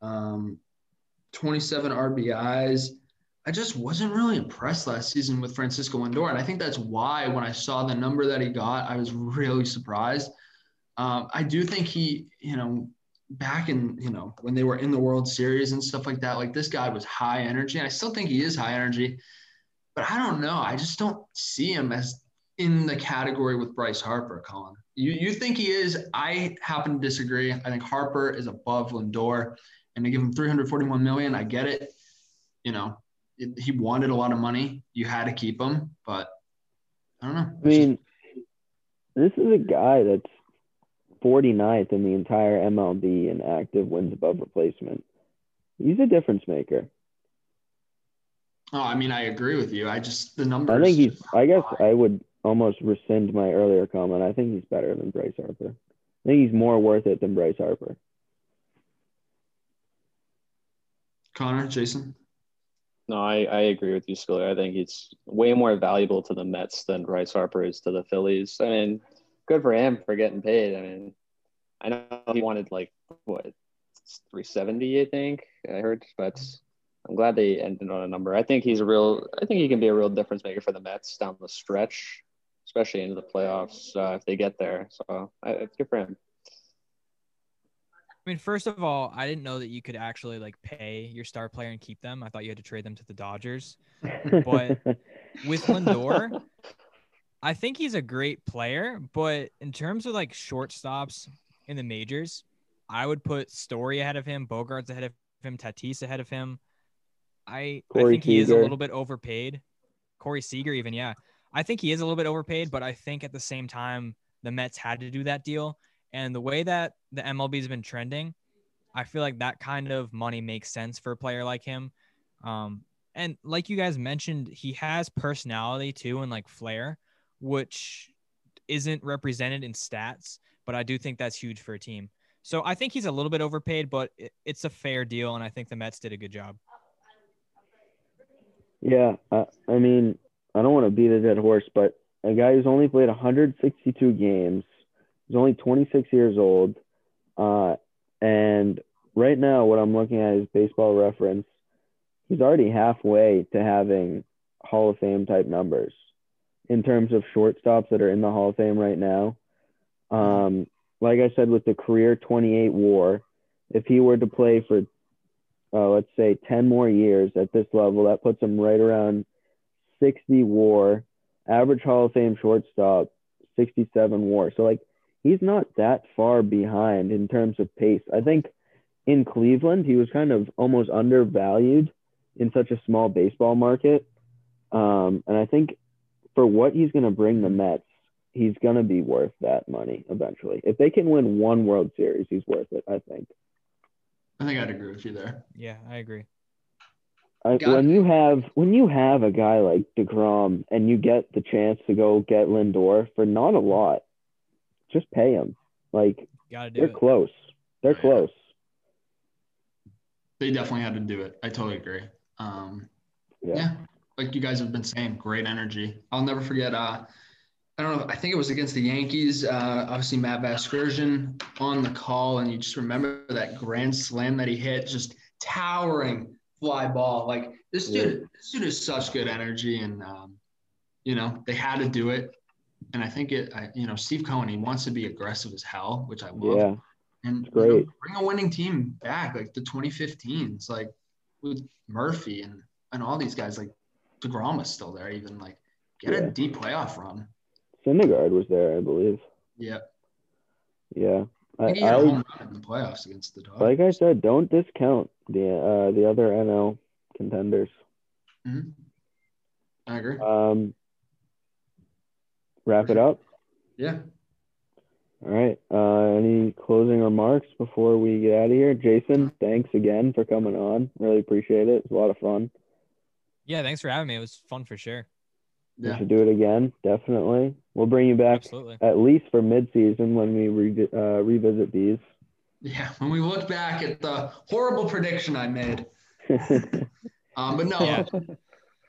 um, 27 RBIs. I just wasn't really impressed last season with Francisco Lindor, and I think that's why when I saw the number that he got, I was really surprised. Um, I do think he, you know, back in you know when they were in the World Series and stuff like that. Like this guy was high energy, and I still think he is high energy. But I don't know. I just don't see him as in the category with Bryce Harper, Colin. You you think he is? I happen to disagree. I think Harper is above Lindor, and to give him 341 million, I get it. You know, it, he wanted a lot of money. You had to keep him, but I don't know. I mean, this is a guy that's 49th in the entire MLB in active wins above replacement. He's a difference maker. Oh, I mean, I agree with you. I just the numbers. I think he's. I guess I would almost rescind my earlier comment. I think he's better than Bryce Harper. I think he's more worth it than Bryce Harper. Connor, Jason. No, I, I agree with you, Schiller. I think he's way more valuable to the Mets than Bryce Harper is to the Phillies. I mean, good for him for getting paid. I mean, I know he wanted like what 370, I think I heard, but I'm glad they ended on a number. I think he's a real. I think he can be a real difference maker for the Mets down the stretch, especially into the playoffs uh, if they get there. So I, it's good for him. I mean, first of all, I didn't know that you could actually like pay your star player and keep them. I thought you had to trade them to the Dodgers. But with Lindor, I think he's a great player, but in terms of like shortstops in the majors, I would put Story ahead of him, Bogaerts ahead of him, Tatis ahead of him. I, I think he is a little bit overpaid. Corey Seager, even, yeah. I think he is a little bit overpaid, but I think at the same time, the Mets had to do that deal. And the way that the MLB has been trending, I feel like that kind of money makes sense for a player like him. Um, and like you guys mentioned, he has personality too and like flair which isn't represented in stats, but I do think that's huge for a team. So I think he's a little bit overpaid, but it's a fair deal, and I think the Mets did a good job. Yeah, I, I mean, I don't want to beat a dead horse, but a guy who's only played 162 games, he's only 26 years old, uh, and right now, what I'm looking at is Baseball Reference. He's already halfway to having Hall of Fame type numbers in terms of shortstops that are in the Hall of Fame right now. Um, like I said, with the career 28 WAR, if he were to play for uh, let's say 10 more years at this level, that puts him right around 60 war, average Hall of Fame shortstop, 67 war. So, like, he's not that far behind in terms of pace. I think in Cleveland, he was kind of almost undervalued in such a small baseball market. Um, and I think for what he's going to bring the Mets, he's going to be worth that money eventually. If they can win one World Series, he's worth it, I think. I think I'd agree with you there. Yeah, I agree. I, when it. you have when you have a guy like Degrom and you get the chance to go get Lindor for not a lot, just pay him. Like Got to do they're it. close. They're Yeah. close. They definitely had to do it. I totally agree. Um, Yeah. yeah. like you guys have been saying, great energy. I'll never forget. Uh, I don't know. I think it was against the Yankees. Uh, obviously, Matt Vasgersian on the call, and you just remember that grand slam that he hit, just towering fly ball. Like this dude, this dude is such good energy, and um, you know they had to do it. And I think it, I, you know, Steve Cohen, he wants to be aggressive as hell, which I love. Yeah. and It's you know, bring a winning team back, like the 2015s, like with Murphy and and all these guys. Like Degrom is still there, even like get Yeah. a deep playoff run. Syndergaard was there, I believe. Yeah, Yeah. I I, think he had home run in the playoffs against the Dodgers. like I said, don't discount the uh, the other NL contenders. Mhm. I agree. Um, wrap it up. Yeah. All right. Uh, any closing remarks before we get out of here? Jason, thanks again for coming on. Really appreciate it. It's a lot of fun. Yeah, thanks for having me. It was fun for sure. We Yeah. should do it again. Definitely. We'll bring you back Absolutely. at least for mid-season when we re- uh, revisit these. Yeah. When we look back at the horrible prediction I made. Um, but no,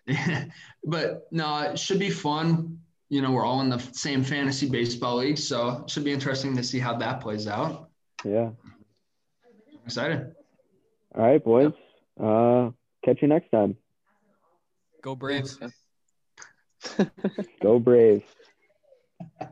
Yeah. but no, it should be fun. You know, we're all in the same fantasy baseball league, so it should be interesting to see how that plays out. yeah. I'm excited. All right, boys. Uh, catch you next time. Go Braves. Go Braves.